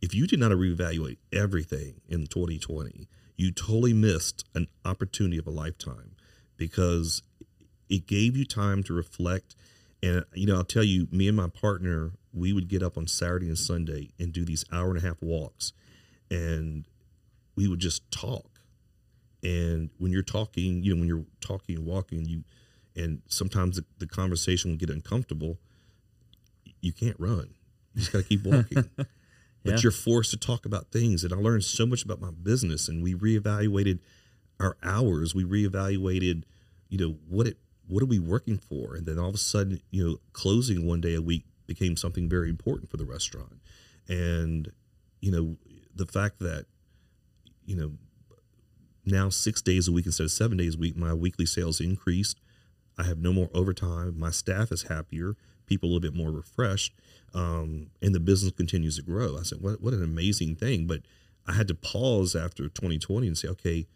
if you did not reevaluate everything in 2020, you totally missed an opportunity of a lifetime because it gave you time to reflect. And, you know, I'll tell you, me and my partner, we would get up on Saturday and Sunday and do these hour and a half walks. And we would just talk. And when you're talking, you know, when you're talking and walking, you, and sometimes the, the conversation will get uncomfortable, you can't run. You just got to keep walking. but Yeah. you're forced to talk about things. And I learned so much about my business. And we reevaluated our hours. We reevaluated, you know, what it what are we working for? And then all of a sudden, you know, closing one day a week became something very important for the restaurant. And, you know, the fact that, you know, now six days a week instead of seven days a week, my weekly sales increased. I have no more overtime. My staff is happier. People a little bit more refreshed, um, and the business continues to grow. I said, "What what an amazing thing!" But I had to pause after 2020 and say, "Okay,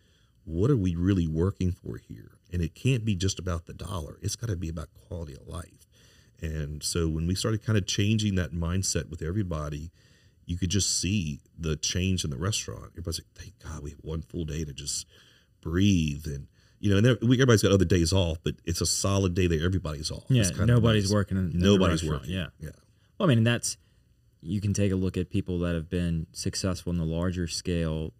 what are we really working for here?" And it can't be just about the dollar. It's got to be about quality of life. And so when we started kind of changing that mindset with everybody, you could just see the change in the restaurant. Everybody's like, "Thank God we have one full day to just breathe." And you know, and there, we, everybody's got other days off, but it's a solid day that everybody's off. yeah, It's kind of nobody's working. In, in Nobody's restaurant, working. Yeah. yeah, Well, I mean, that's you can take a look at people that have been successful in the larger scale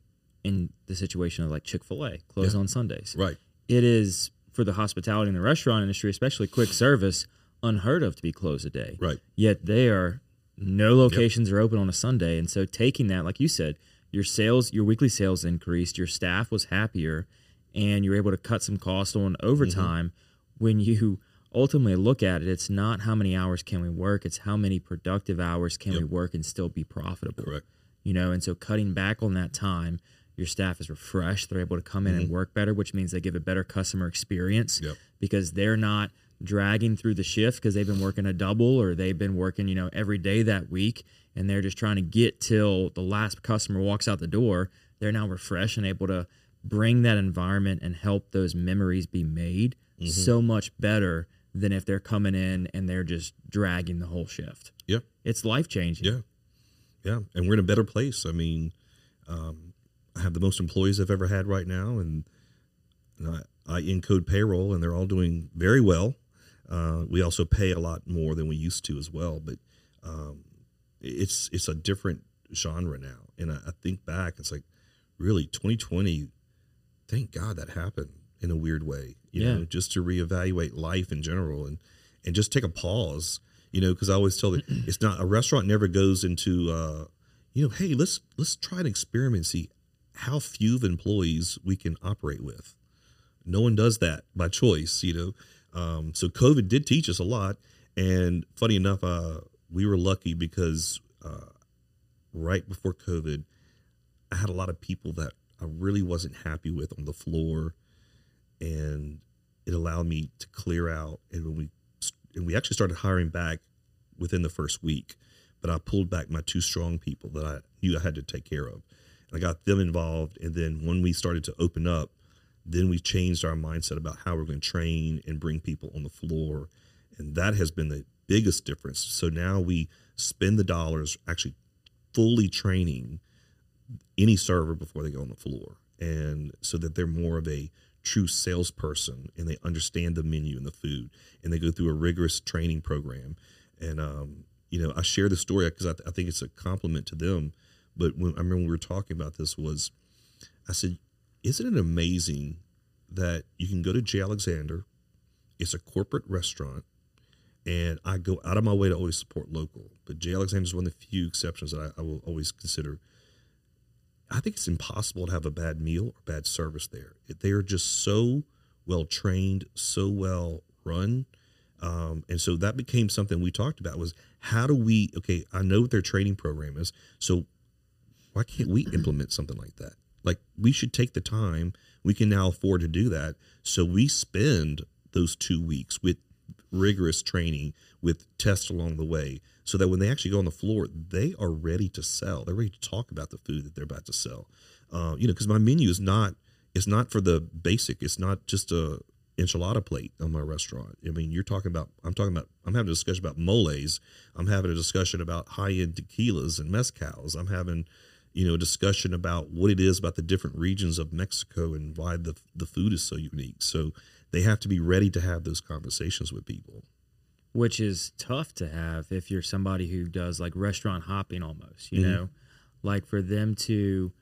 in the situation of like Chick Fil A, close Yeah. on Sundays. right. It is for the hospitality and the restaurant industry, especially quick service, unheard of to be closed a day. Right. Yet they are no locations are open on a Sunday, and so taking that, like you said, your sales, your weekly sales increased, your staff was happier, and you're able to cut some cost on overtime. Mm-hmm. When you ultimately look at it, it's not how many hours can we work; it's how many productive hours can we work and still be profitable. Correct. You know, and so cutting back on that time. Your staff is refreshed. They're able to come in and work better, which means they give a better customer experience Mm-hmm. Yep. because they're not dragging through the shift because they've been working a double or they've been working, you know, every day that week and they're just trying to get till the last customer walks out the door. They're now refreshed and able to bring that environment and help those memories be made Mm-hmm. so much better than if they're coming in and they're just dragging the whole shift. Yeah. It's life changing. Yeah. Yeah. And we're in a better place. I mean, um, I have the most employees I've ever had right now, and, and I, I encode payroll, and they're all doing very well. Uh, we also pay a lot more than we used to as well, but um, it's it's a different genre now. And I, I think back, it's like really 2020. Thank God that happened in a weird way. You Yeah. know, just to reevaluate life in general and and just take a pause. You know, because I always tell that it's not a restaurant never goes into uh, you know, hey, let's let's try an experiment see how few of employees we can operate with. No one does that by choice, you know. Um, so COVID did teach us a lot, and funny enough, uh, we were lucky because uh, right before COVID, I had a lot of people that I really wasn't happy with on the floor, and it allowed me to clear out. And when we and we actually started hiring back within the first week, but I pulled back my two strong people that I knew I had to take care of. And I got them involved. And then when we started to open up, then we changed our mindset about how we're going to train and bring people on the floor. And that has been the biggest difference. So now we spend the dollars actually fully training any server before they go on the floor. And so that they're more of a true salesperson and they understand the menu and the food and they go through a rigorous training program. And, um, you know, I share the story because I, th- I think it's a compliment to them. But when I remember when we were talking about this was, I said, isn't it amazing that you can go to J. Alexander? It's a corporate restaurant, and I go out of my way to always support local. But J. Alexander is one of the few exceptions that I, I will always consider. I think it's impossible to have a bad meal or bad service there. They are just so well trained, so well run. Um, and so that became something we talked about was how do we okay i know what their training program is so why can't we implement something like that like we should take the time we can now afford to do that. So we spend those two weeks with rigorous training with tests along the way so that when they actually go on the floor they are ready to sell. They're ready to talk about the food that they're about to sell. Uh, you know because my menu is not it's not for the basic. It's not just a enchilada plate on my restaurant. I mean you're talking about i'm talking about i'm having a discussion about moles i'm having a discussion about high-end tequilas and mezcals. I'm having you know discussion about what it is about the different regions of mexico and why the, the food is so unique so they have to be ready to have those conversations with people which is tough to have if you're somebody who does like restaurant hopping almost, you Mhm. know, like for them to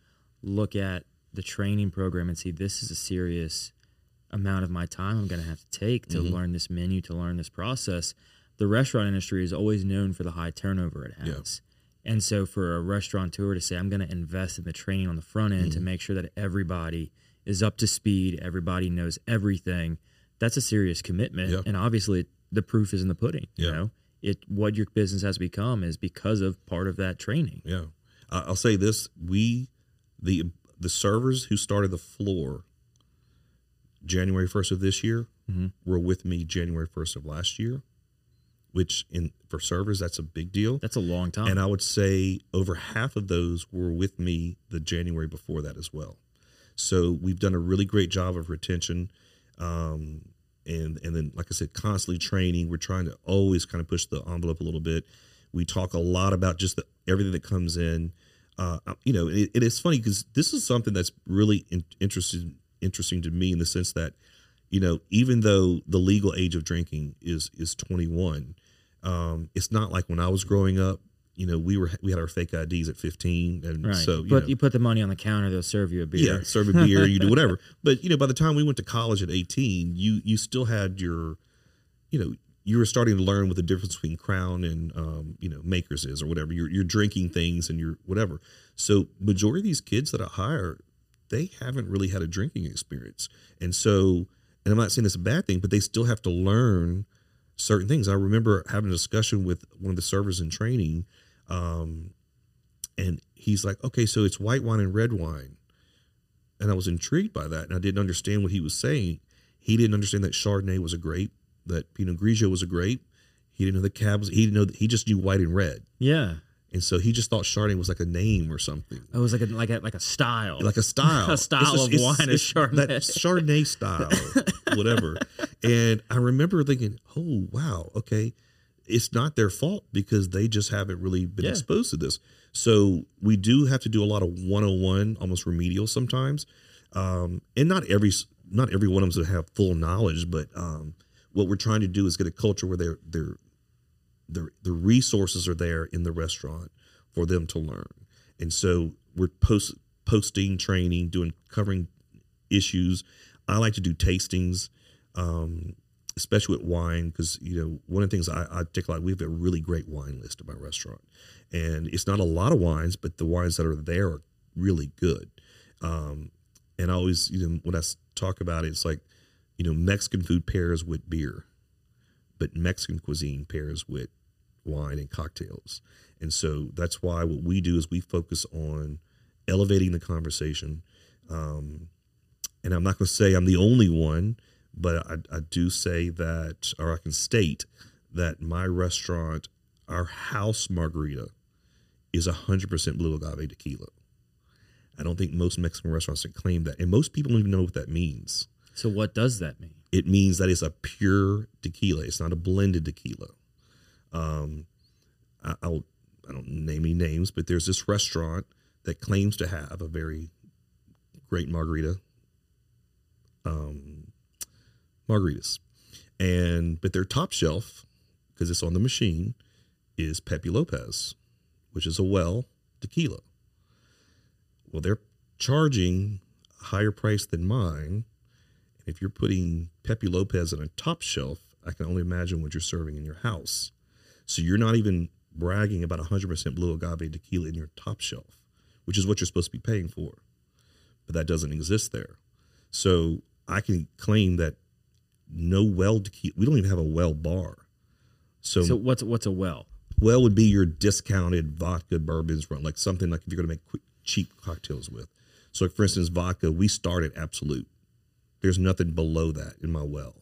look at the training program and see this is a serious amount of my time I'm going to have to take to Mhm. learn this menu, to learn this process. The restaurant industry is always known for the high turnover it Yeah. And so for a restaurateur to say, I'm going to invest in the training on the front end to Mm-hmm. make sure that everybody is up to speed, everybody knows everything, that's a serious commitment. Yeah. And obviously, the proof is in the pudding. You know, it what your business has become is because of part of that training. Yeah, I'll say this: we, the the servers who started the floor January first of this year Mhm. were with me January first of last year, which in for servers that's a big deal. That's a long time. And I would say over half of those were with me the January before that as well. So we've done a really great job of retention. Um, and and then like I said, constantly training. We're trying to always kind of push the envelope a little bit. We talk a lot about just the, everything that comes in. Uh, you know, it, it is funny because this is something that's really in, interesting interesting to me in the sense that, you know, even though the legal age of drinking is is 21, um, it's not like when I was growing up. You know, we were we had our fake IDs at 15, and right. so you but know, you put the money on the counter, they'll serve you a beer. yeah, serve a beer, you do whatever. But you know, by the time we went to college at eighteen, you you still had your, you know, you were starting to learn what the difference between Crown and um, you know Makers is or whatever. You're you're drinking things and you're whatever. So majority of these kids that I hire, they haven't really had a drinking experience, and so and I'm not saying it's a bad thing, but they still have to learn certain things. I remember having a discussion with one of the servers in training, um, and he's like, "Okay, so it's white wine and red wine." and I was intrigued by that, and I didn't understand what he was saying. He didn't understand that Chardonnay was a grape, that Pinot Grigio was a grape. He didn't know the Cab. He didn't know. That, he just knew white and red, Yeah. And so he just thought Chardonnay was like a name or something, It was like a like a like a style. like a style, A style of wine is Chardonnay. That Chardonnay style, whatever. And I remember thinking, oh wow, okay, it's not their fault because they just haven't really been Yeah. exposed to this. So we do have to do a lot of 101, almost remedial sometimes. Um, and not every not every one of them have full knowledge, but um, what we're trying to do is get a culture where they're they're the the resources are there in the restaurant for them to learn. And so we're post posting training, doing covering issues. I like to do tastings, um, especially with wine, because you know one of the things I, I take a lot. We have a really great wine list at my restaurant, and it's not a lot of wines, but the wines that are there are really good. Um, and I always, you know, when I talk about it, it's like, you know, Mexican food pairs with beer, but Mexican cuisine pairs with wine and cocktails. And so that's why what we do is we focus on elevating the conversation. Um, and I'm not going to say I'm the only one, but I, I do say that, or I can state that my restaurant, our house margarita, is 100% blue agave tequila. I don't think most Mexican restaurants can claim that. And most people don't even know what that means. so what does that mean? It means that it's a pure tequila. It's not a blended tequila. Um, I, I'll I don't name any names, but there's this restaurant that claims to have a very great margarita, um, margaritas, and but their top shelf because it's on the machine is Pepe Lopez, which is a well tequila. Well, they're charging a higher price than mine. And if you're putting Pepe Lopez on a top shelf, I can only imagine what you're serving in your house. So you're not even bragging about 100% blue agave tequila in your top shelf, which is what you're supposed to be paying for. But that doesn't exist there. So I can claim that no well tequila. We don't even have a well bar. So, So what's what's a well? well would be your discounted vodka bourbons run, like something like if you're going to make quick, cheap cocktails with. So, like for instance, vodka, we start at Absolut. There's nothing below that in my well.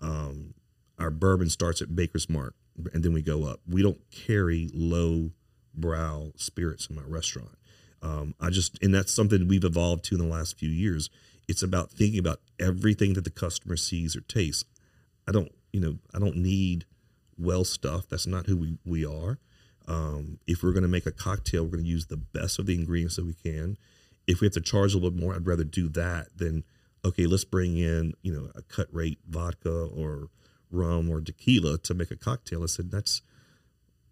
Um, our bourbon starts at Maker's Mark, and then we go up. We don't carry low brow spirits in my restaurant. Um, I just, and that's something we've evolved to in the last few years. It's about thinking about everything that the customer sees or tastes. I don't, you know, I don't need well stuff. That's not who we, we are. Um, if we're going to make a cocktail, we're going to use the best of the ingredients that we can. If we have to charge a little bit more, I'd rather do that than okay. Let's bring in you know a cut rate vodka or rum or tequila to make a cocktail. I said that's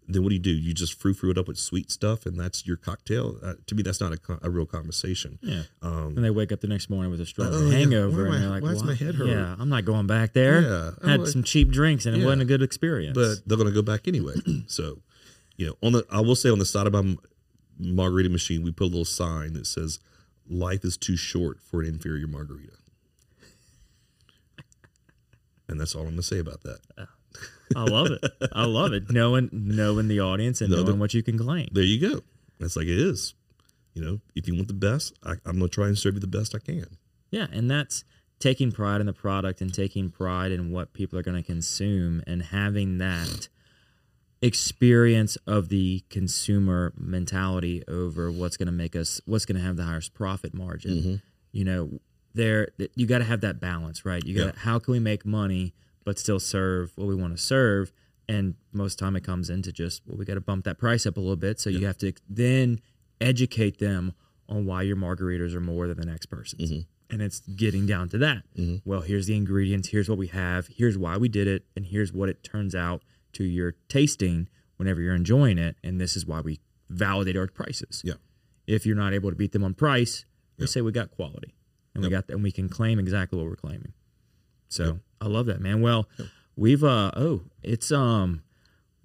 then what do you do? You just frou frou it up with sweet stuff, and that's your cocktail. Uh, to me, that's not a, co- a real conversation. Yeah. Um, And they wake up the next morning with a strong Oh, hangover, am and I- they're like, why does my "Why- head hurt?" Yeah, I'm not going back there. Yeah. I'm Had like- some cheap drinks, and it Yeah. wasn't a good experience. but they're going to go back anyway. so, you know, on the I will say on the side of my margarita machine, we put a little sign that says, "Life is too short for an inferior margarita," and that's all I'm going to say about that. I love it. I love it. Knowing knowing the audience and No, knowing the- what you can claim. There you go. That's like it is. You know, if you want the best, I, I'm going to try and serve you the best I can. Yeah, and that's taking pride in the product and taking pride in what people are going to consume and having that experience of the consumer mentality over what's going to make us what's going to have the highest profit margin. Mm-hmm. You know, there you got to have that balance, right? You got Yeah. how can we make money but still serve what we want to serve? And most time it comes into just well, we got to bump that price up a little bit. So you have to then educate them on why your margaritas are more than the next person's. Mm-hmm. And it's getting down to that. Mm-hmm. Well, here's the ingredients. Here's what we have. Here's why we did it. And here's what it turns out to your tasting whenever you're enjoying it. And this is why we validate our prices. Yeah. If you're not able to beat them on price, we say we got quality, and we got that, and we can claim exactly what we're claiming. So I love that, man. Well, we've uh oh, it's um,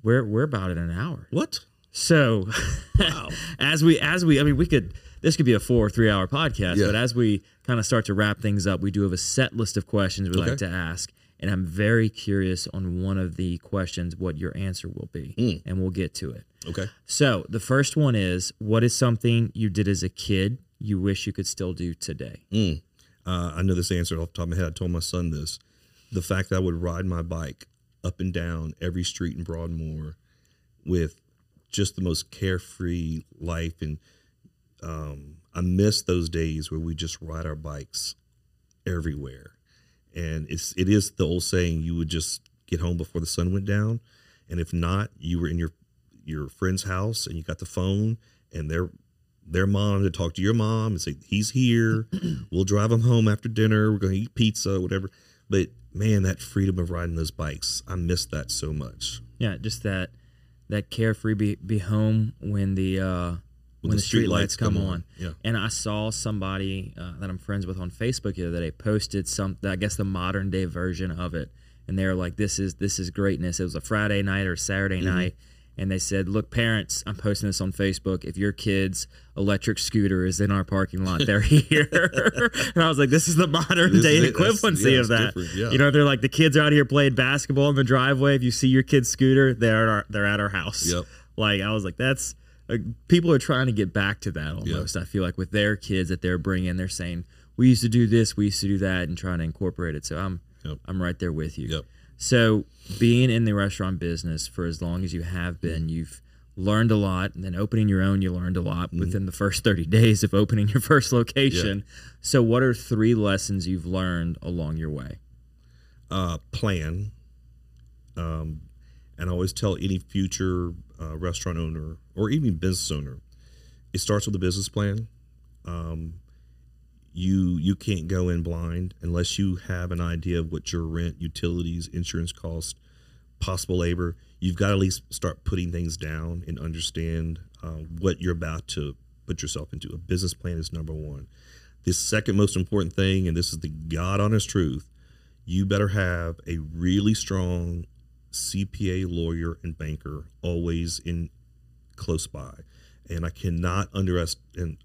we're we're about at an hour. What? So, wow. as we as we, I mean, we could this could be a four or three hour podcast, Yeah. but as we kind of start to wrap things up, we do have a set list of questions we like to ask, and I'm very curious on one of the questions what your answer will be, Mm. and we'll get to it. Okay. So the first one is, what is something you did as a kid you wish you could still do today? Mm. Uh, I know this answer off the top of my head. I told my son this. The fact that I would ride my bike up and down every street in Broadmoor with just the most carefree life. And um, I miss those days where we just ride our bikes everywhere. And it's it is the old saying you would just get home before the sun went down. And if not, you were in your your friend's house and you got the phone and their their mom to talk to your mom and say he's here. we'll drive him home after dinner. We're going to eat pizza, whatever. But man, that freedom of riding those bikes, I miss that so much. Yeah, just that that carefree be, be home when the uh, when the the street street lights lights come, come on. on. Yeah. And I saw somebody uh, that I'm friends with on Facebook the other day posted some, I guess the modern day version of it, and they were like, "This is this is greatness." It was a Friday night or Saturday Mm-hmm. night. And they said, "Look, parents, I'm posting this on Facebook. If your kid's electric scooter is in our parking lot, they're here." and I was like, "This is the modern This day it. Equivalency yeah, of that." yeah. You know, they're like the kids are out here playing basketball in the driveway. If you see your kid's scooter, they're at our, they're at our house. Yep. Like I was like, that's like, people are trying to get back to that almost. I feel like with their kids that they're bringing, they're saying we used to do this, we used to do that, and trying to incorporate it. So I'm Yep. I'm right there with you. Yep. So being in the restaurant business for as long as you have been, you've learned a lot, and then opening your own, you learned a lot Mm-hmm. within the first 30 days of opening your first location. So what are three lessons you've learned along your way? uh, plan. Um, and I always tell any future uh, restaurant owner or even business owner, it starts with a business plan. Um, you you can't go in blind unless you have an idea of what your rent, utilities, insurance costs, possible labor. You've got to at least start putting things down and understand uh, what you're about to put yourself into. A business plan is number one. The second most important thing, and this is the God honest truth, you better have a really strong CPA lawyer and banker always in close by. And I cannot underest and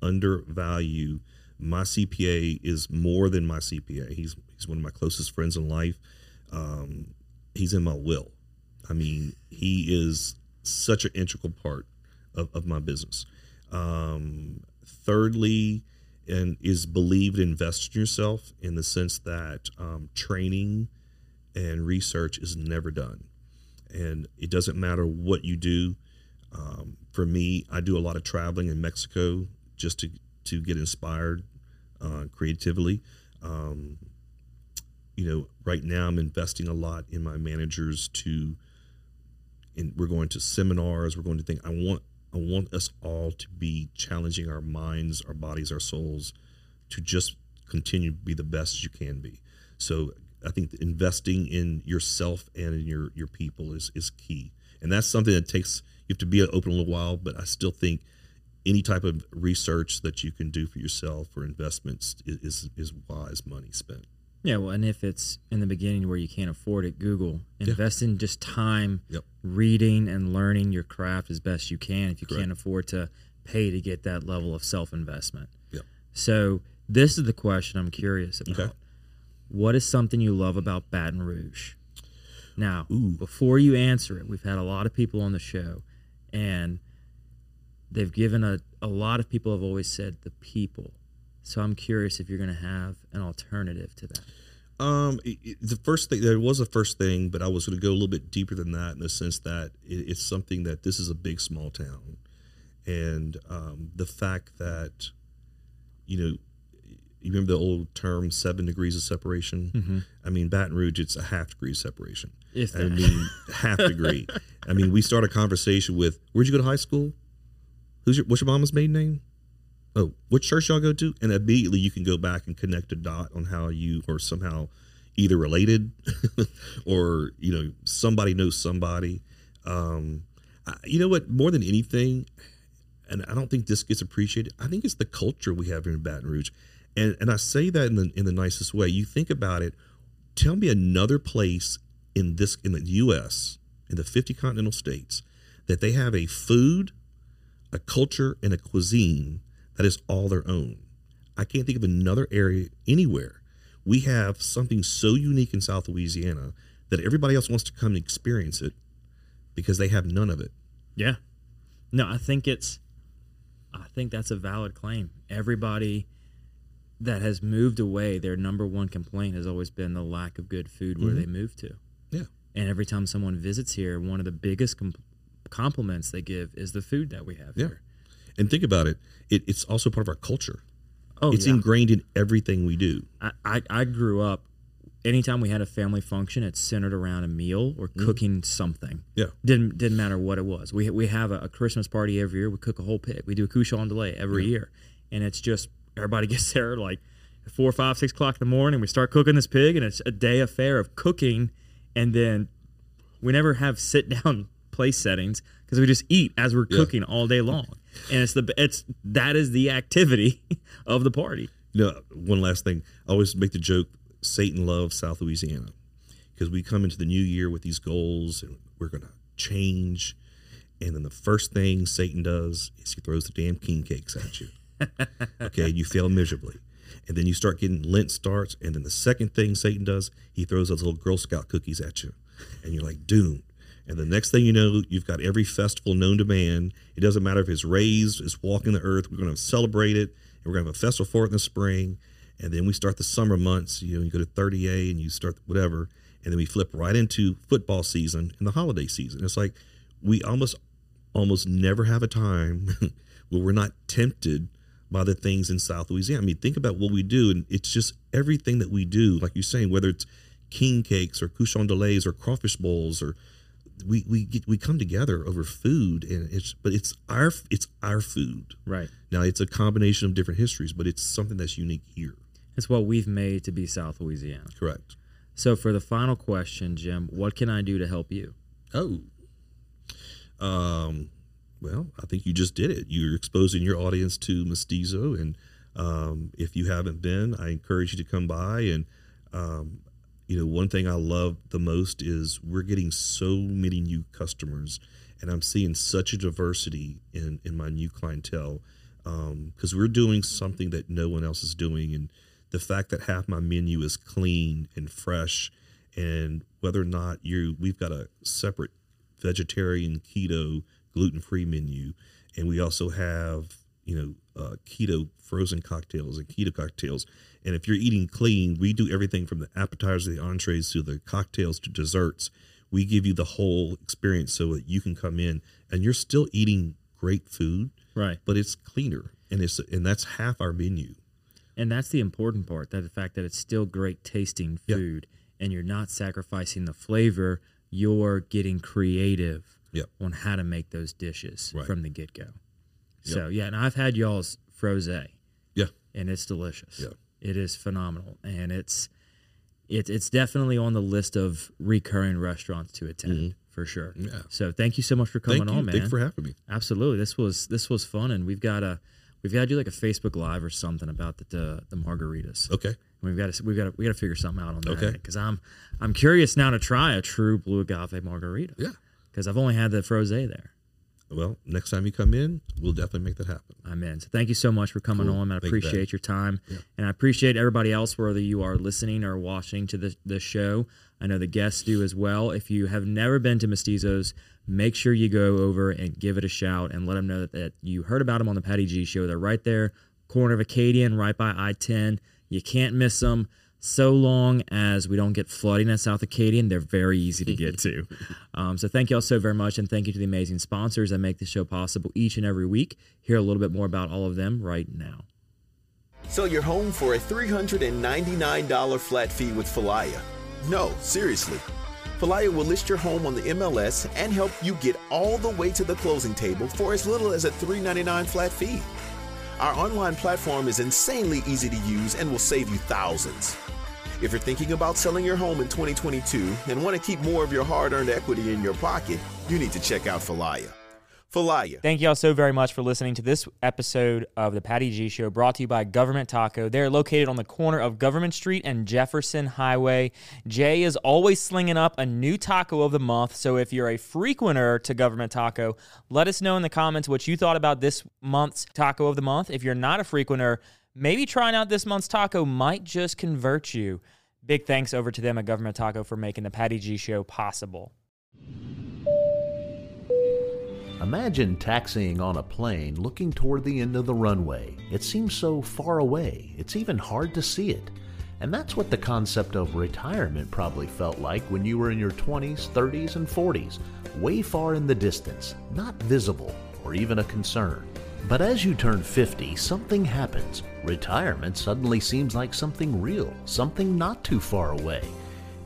undervalue my CPA is more than my CPA. He's he's one of my closest friends in life. Um, he's in my will. I mean, he is such an integral part of, of my business. Um, thirdly, and is believed invest in yourself in the sense that um, training and research is never done, and it doesn't matter what you do. Um, for me, I do a lot of traveling in Mexico just to to get inspired uh, creatively. Um, you know, right now I'm investing a lot in my managers to, and we're going to seminars. We're going to think. I want I want us all to be challenging our minds, our bodies, our souls, to just continue to be the best you can be. So I think investing in yourself and in your your people is is key, and that's something that takes you have to be open a little while. But I still think any type of research that you can do for yourself or investments is is, is wise money spent. Yeah, well, and if it's in the beginning where you can't afford it, Google. Invest in just time Yep. reading and learning your craft as best you can if you Correct. can't afford to pay to get that level of self investment. Yep. So, this is the question I'm curious about. Okay. What is something you love about Baton Rouge? Now, Ooh. before you answer it, we've had a lot of people on the show, and they've given a, a lot of people have always said the people. So I'm curious if you're going to have an alternative to that. Um, it, it- the first thing there was a first thing, but I was going to go a little bit deeper than that in the sense that it, it's something that this is a big small town, and um, the fact that you know you remember the old term seven degrees of separation. I mean, Baton Rouge, it's a half degree separation. If I mean, half degree. I mean, we start a conversation with, "Where'd you go to high school? Who's your what's your mama's maiden name? Oh, what church y'all go to?" And immediately you can go back and connect a dot on how you are somehow either related or you know somebody knows somebody. Um, I, you know what? More than anything, and I don't think this gets appreciated. I think it's the culture we have here in Baton Rouge, and and I say that in the in the nicest way. You think about it. Tell me another place in this in the U.S. in the fifty continental states that they have a food, a culture, and a cuisine that is all their own. I can't think of another area anywhere. We have something so unique in South Louisiana that everybody else wants to come and experience it because they have none of it. Yeah. No, I think it's I think that's a valid claim. Everybody that has moved away, their number one complaint has always been the lack of good food where mm-hmm. they moved to. Yeah. And every time someone visits here, one of the biggest com- compliments they give is the food that we have Yeah. here. And think about it, it it's also part of our culture. Oh, it's yeah. ingrained in everything we do. I, I, I grew up anytime we had a family function it's centered around a meal or mm-hmm. cooking something Yeah. didn't didn't matter what it was we, we have a, a christmas party every year we cook a whole pig we do a cochon de lait every year and it's just everybody gets there like four five six o'clock in the morning we start cooking this pig and it's a day affair of cooking and then we never have sit down place settings because we just eat as we're Yeah. cooking all day long and it's the it's that is the activity of the party You know, one last thing. I always make the joke Satan loves South Louisiana because we come into the new year with these goals and we're going to change. And then the first thing Satan does is he throws the damn king cakes at you. okay, you fail miserably. And then you start getting Lent starts. And then the second thing Satan does, he throws those little Girl Scout cookies at you. And you're like, doomed. And the next thing you know, you've got every festival known to man. It doesn't matter if it's raised, it's walking the earth. We're going to celebrate it. And we're going to have a festival for it in the spring. And then we start the summer months. You know, you go to 30A and you start whatever. And then we flip right into football season and the holiday season. It's like we almost almost never have a time where we're not tempted by the things in South Louisiana. I mean, think about what we do, and it's just everything that we do, like you're saying, whether it's king cakes or cochon de laits or crawfish boils or we we get we come together over food and it's but it's our it's our food. right Now it's a combination of different histories, but it's something that's unique here. It's what we've made to be South Louisiana. Correct. So for the final question, Jim, what can I do to help you? Oh. Um, well, I think you just did it. You're exposing your audience to Mestizo, and um, if you haven't been, I encourage you to come by. And um, you know, one thing I love the most is we're getting so many new customers, and I'm seeing such a diversity in in my new clientele. because um, we're doing something that no one else is doing, and the fact that half my menu is clean and fresh, and whether or not you, we've got a separate vegetarian, keto, gluten free menu, and we also have you know uh, keto frozen cocktails and keto cocktails. And if you're eating clean, we do everything from the appetizers, the entrees, to the cocktails to desserts. We give you the whole experience so that you can come in and you're still eating great food, right? But it's cleaner, and it's and that's half our menu. And that's the important part that the fact that it's still great tasting food, yep. and you're not sacrificing the flavor. You're getting creative yep. on how to make those dishes right. from the get go. So yeah, and I've had y'all's froze. Yeah, and it's delicious. Yeah, it is phenomenal, and it's it's it's definitely on the list of recurring restaurants to attend. Mm-hmm for sure. Yeah. So thank you so much for coming thank you. on, man. Thanks for having me. Absolutely. This was this was fun, and we've got a we've got to do like a Facebook Live or something about the the, the margaritas. Okay. We've got to we've got to we got to figure something out on that. Okay. Because I'm I'm curious now to try a true blue agave margarita. Yeah. Because I've only had the froze there. Well, next time you come in, we'll definitely make that happen. I'm in. So thank you so much for coming cool. on. I appreciate you, your time. Yeah. And I appreciate everybody else, whether you are listening or watching to the, the show. I know the guests do as well. If you have never been to Mestizos, make sure you go over and give it a shout and let them know that, that you heard about them on the Patty G show. They're right there, corner of Acadian, right by I 10. You can't miss them so long as we don't get flooding in South Acadian, they're very easy to get to. Um, so thank you all so very much, and thank you to the amazing sponsors that make the show possible each and every week. Hear a little bit more about all of them right now. Sell your home for a $399 flat fee with Falaya. No, seriously. Falaya will list your home on the MLS and help you get all the way to the closing table for as little as a 399 flat fee. Our online platform is insanely easy to use and will save you thousands. If you're thinking about selling your home in 2022 and want to keep more of your hard earned equity in your pocket, you need to check out Falaya. Falaya. Thank you all so very much for listening to this episode of the Patty G Show brought to you by Government Taco. They're located on the corner of Government Street and Jefferson Highway. Jay is always slinging up a new taco of the month. So if you're a frequenter to Government Taco, let us know in the comments what you thought about this month's taco of the month. If you're not a frequenter, maybe trying out this month's taco might just convert you. Big thanks over to them at Government Taco for making the Patty G Show possible. Imagine taxiing on a plane looking toward the end of the runway. It seems so far away, it's even hard to see it. And that's what the concept of retirement probably felt like when you were in your 20s, 30s, and 40s, way far in the distance, not visible or even a concern. But as you turn 50, something happens. Retirement suddenly seems like something real, something not too far away.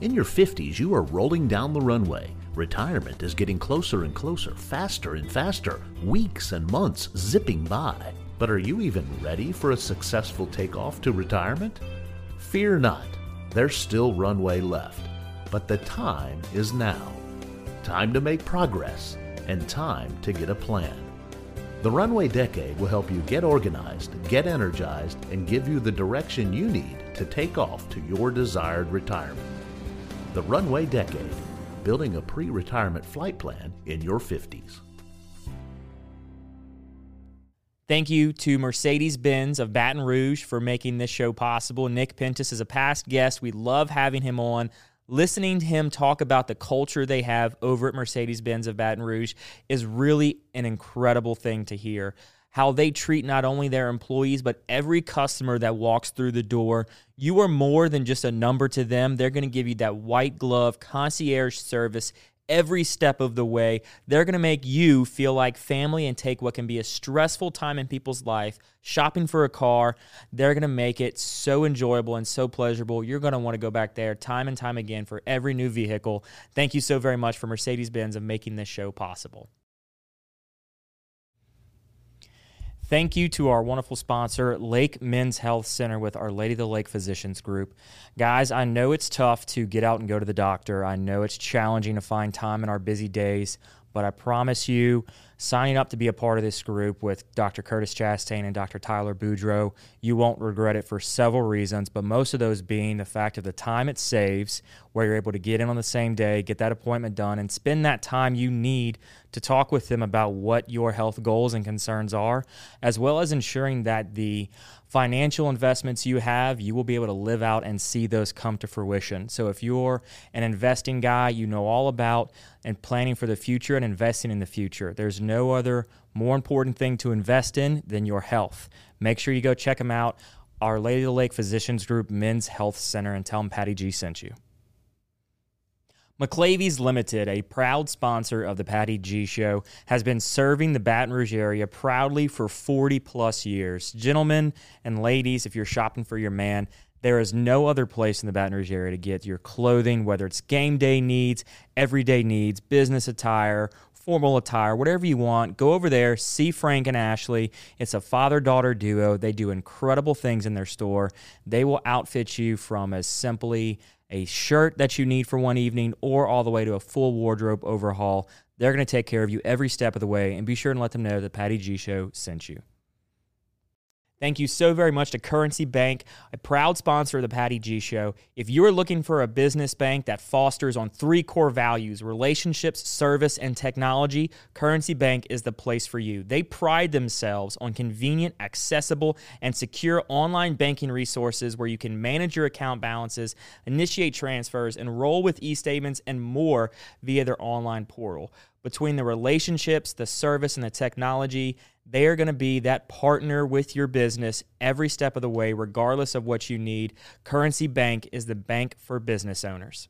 In your 50s, you are rolling down the runway Retirement is getting closer and closer, faster and faster, weeks and months zipping by. But are you even ready for a successful takeoff to retirement? Fear not, there's still runway left. But the time is now. Time to make progress and time to get a plan. The Runway Decade will help you get organized, get energized, and give you the direction you need to take off to your desired retirement. The Runway Decade building a pre retirement flight plan in your 50s. Thank you to Mercedes Benz of Baton Rouge for making this show possible. Nick Pentis is a past guest. We love having him on. Listening to him talk about the culture they have over at Mercedes Benz of Baton Rouge is really an incredible thing to hear how they treat not only their employees, but every customer that walks through the door. You are more than just a number to them. They're going to give you that white glove concierge service every step of the way. They're going to make you feel like family and take what can be a stressful time in people's life, shopping for a car. They're going to make it so enjoyable and so pleasurable. You're going to want to go back there time and time again for every new vehicle. Thank you so very much for Mercedes Benz of making this show possible. Thank you to our wonderful sponsor, Lake Men's Health Center with Our Lady of the Lake Physicians Group. Guys, I know it's tough to get out and go to the doctor. I know it's challenging to find time in our busy days, but I promise you, signing up to be a part of this group with Dr. Curtis Chastain and Dr. Tyler Boudreau. You won't regret it for several reasons, but most of those being the fact of the time it saves, where you're able to get in on the same day, get that appointment done, and spend that time you need to talk with them about what your health goals and concerns are, as well as ensuring that the financial investments you have, you will be able to live out and see those come to fruition. So if you're an investing guy, you know all about and planning for the future and investing in the future. There's no other more important thing to invest in than your health. Make sure you go check them out. Our Lady of the Lake Physicians Group Men's Health Center and tell them Patty G sent you. McLavy's Limited, a proud sponsor of the Patty G Show, has been serving the Baton Rouge area proudly for 40 plus years. Gentlemen and ladies, if you're shopping for your man, there is no other place in the Baton Rouge area to get your clothing, whether it's game day needs, everyday needs, business attire, formal attire, whatever you want. Go over there, see Frank and Ashley. It's a father daughter duo. They do incredible things in their store. They will outfit you from as simply a shirt that you need for one evening, or all the way to a full wardrobe overhaul. They're going to take care of you every step of the way, and be sure and let them know that Patty G Show sent you. Thank you so very much to Currency Bank, a proud sponsor of the Patty G Show. If you are looking for a business bank that fosters on three core values relationships, service, and technology, Currency Bank is the place for you. They pride themselves on convenient, accessible, and secure online banking resources where you can manage your account balances, initiate transfers, enroll with e statements, and more via their online portal. Between the relationships, the service, and the technology, they are going to be that partner with your business every step of the way, regardless of what you need. Currency Bank is the bank for business owners.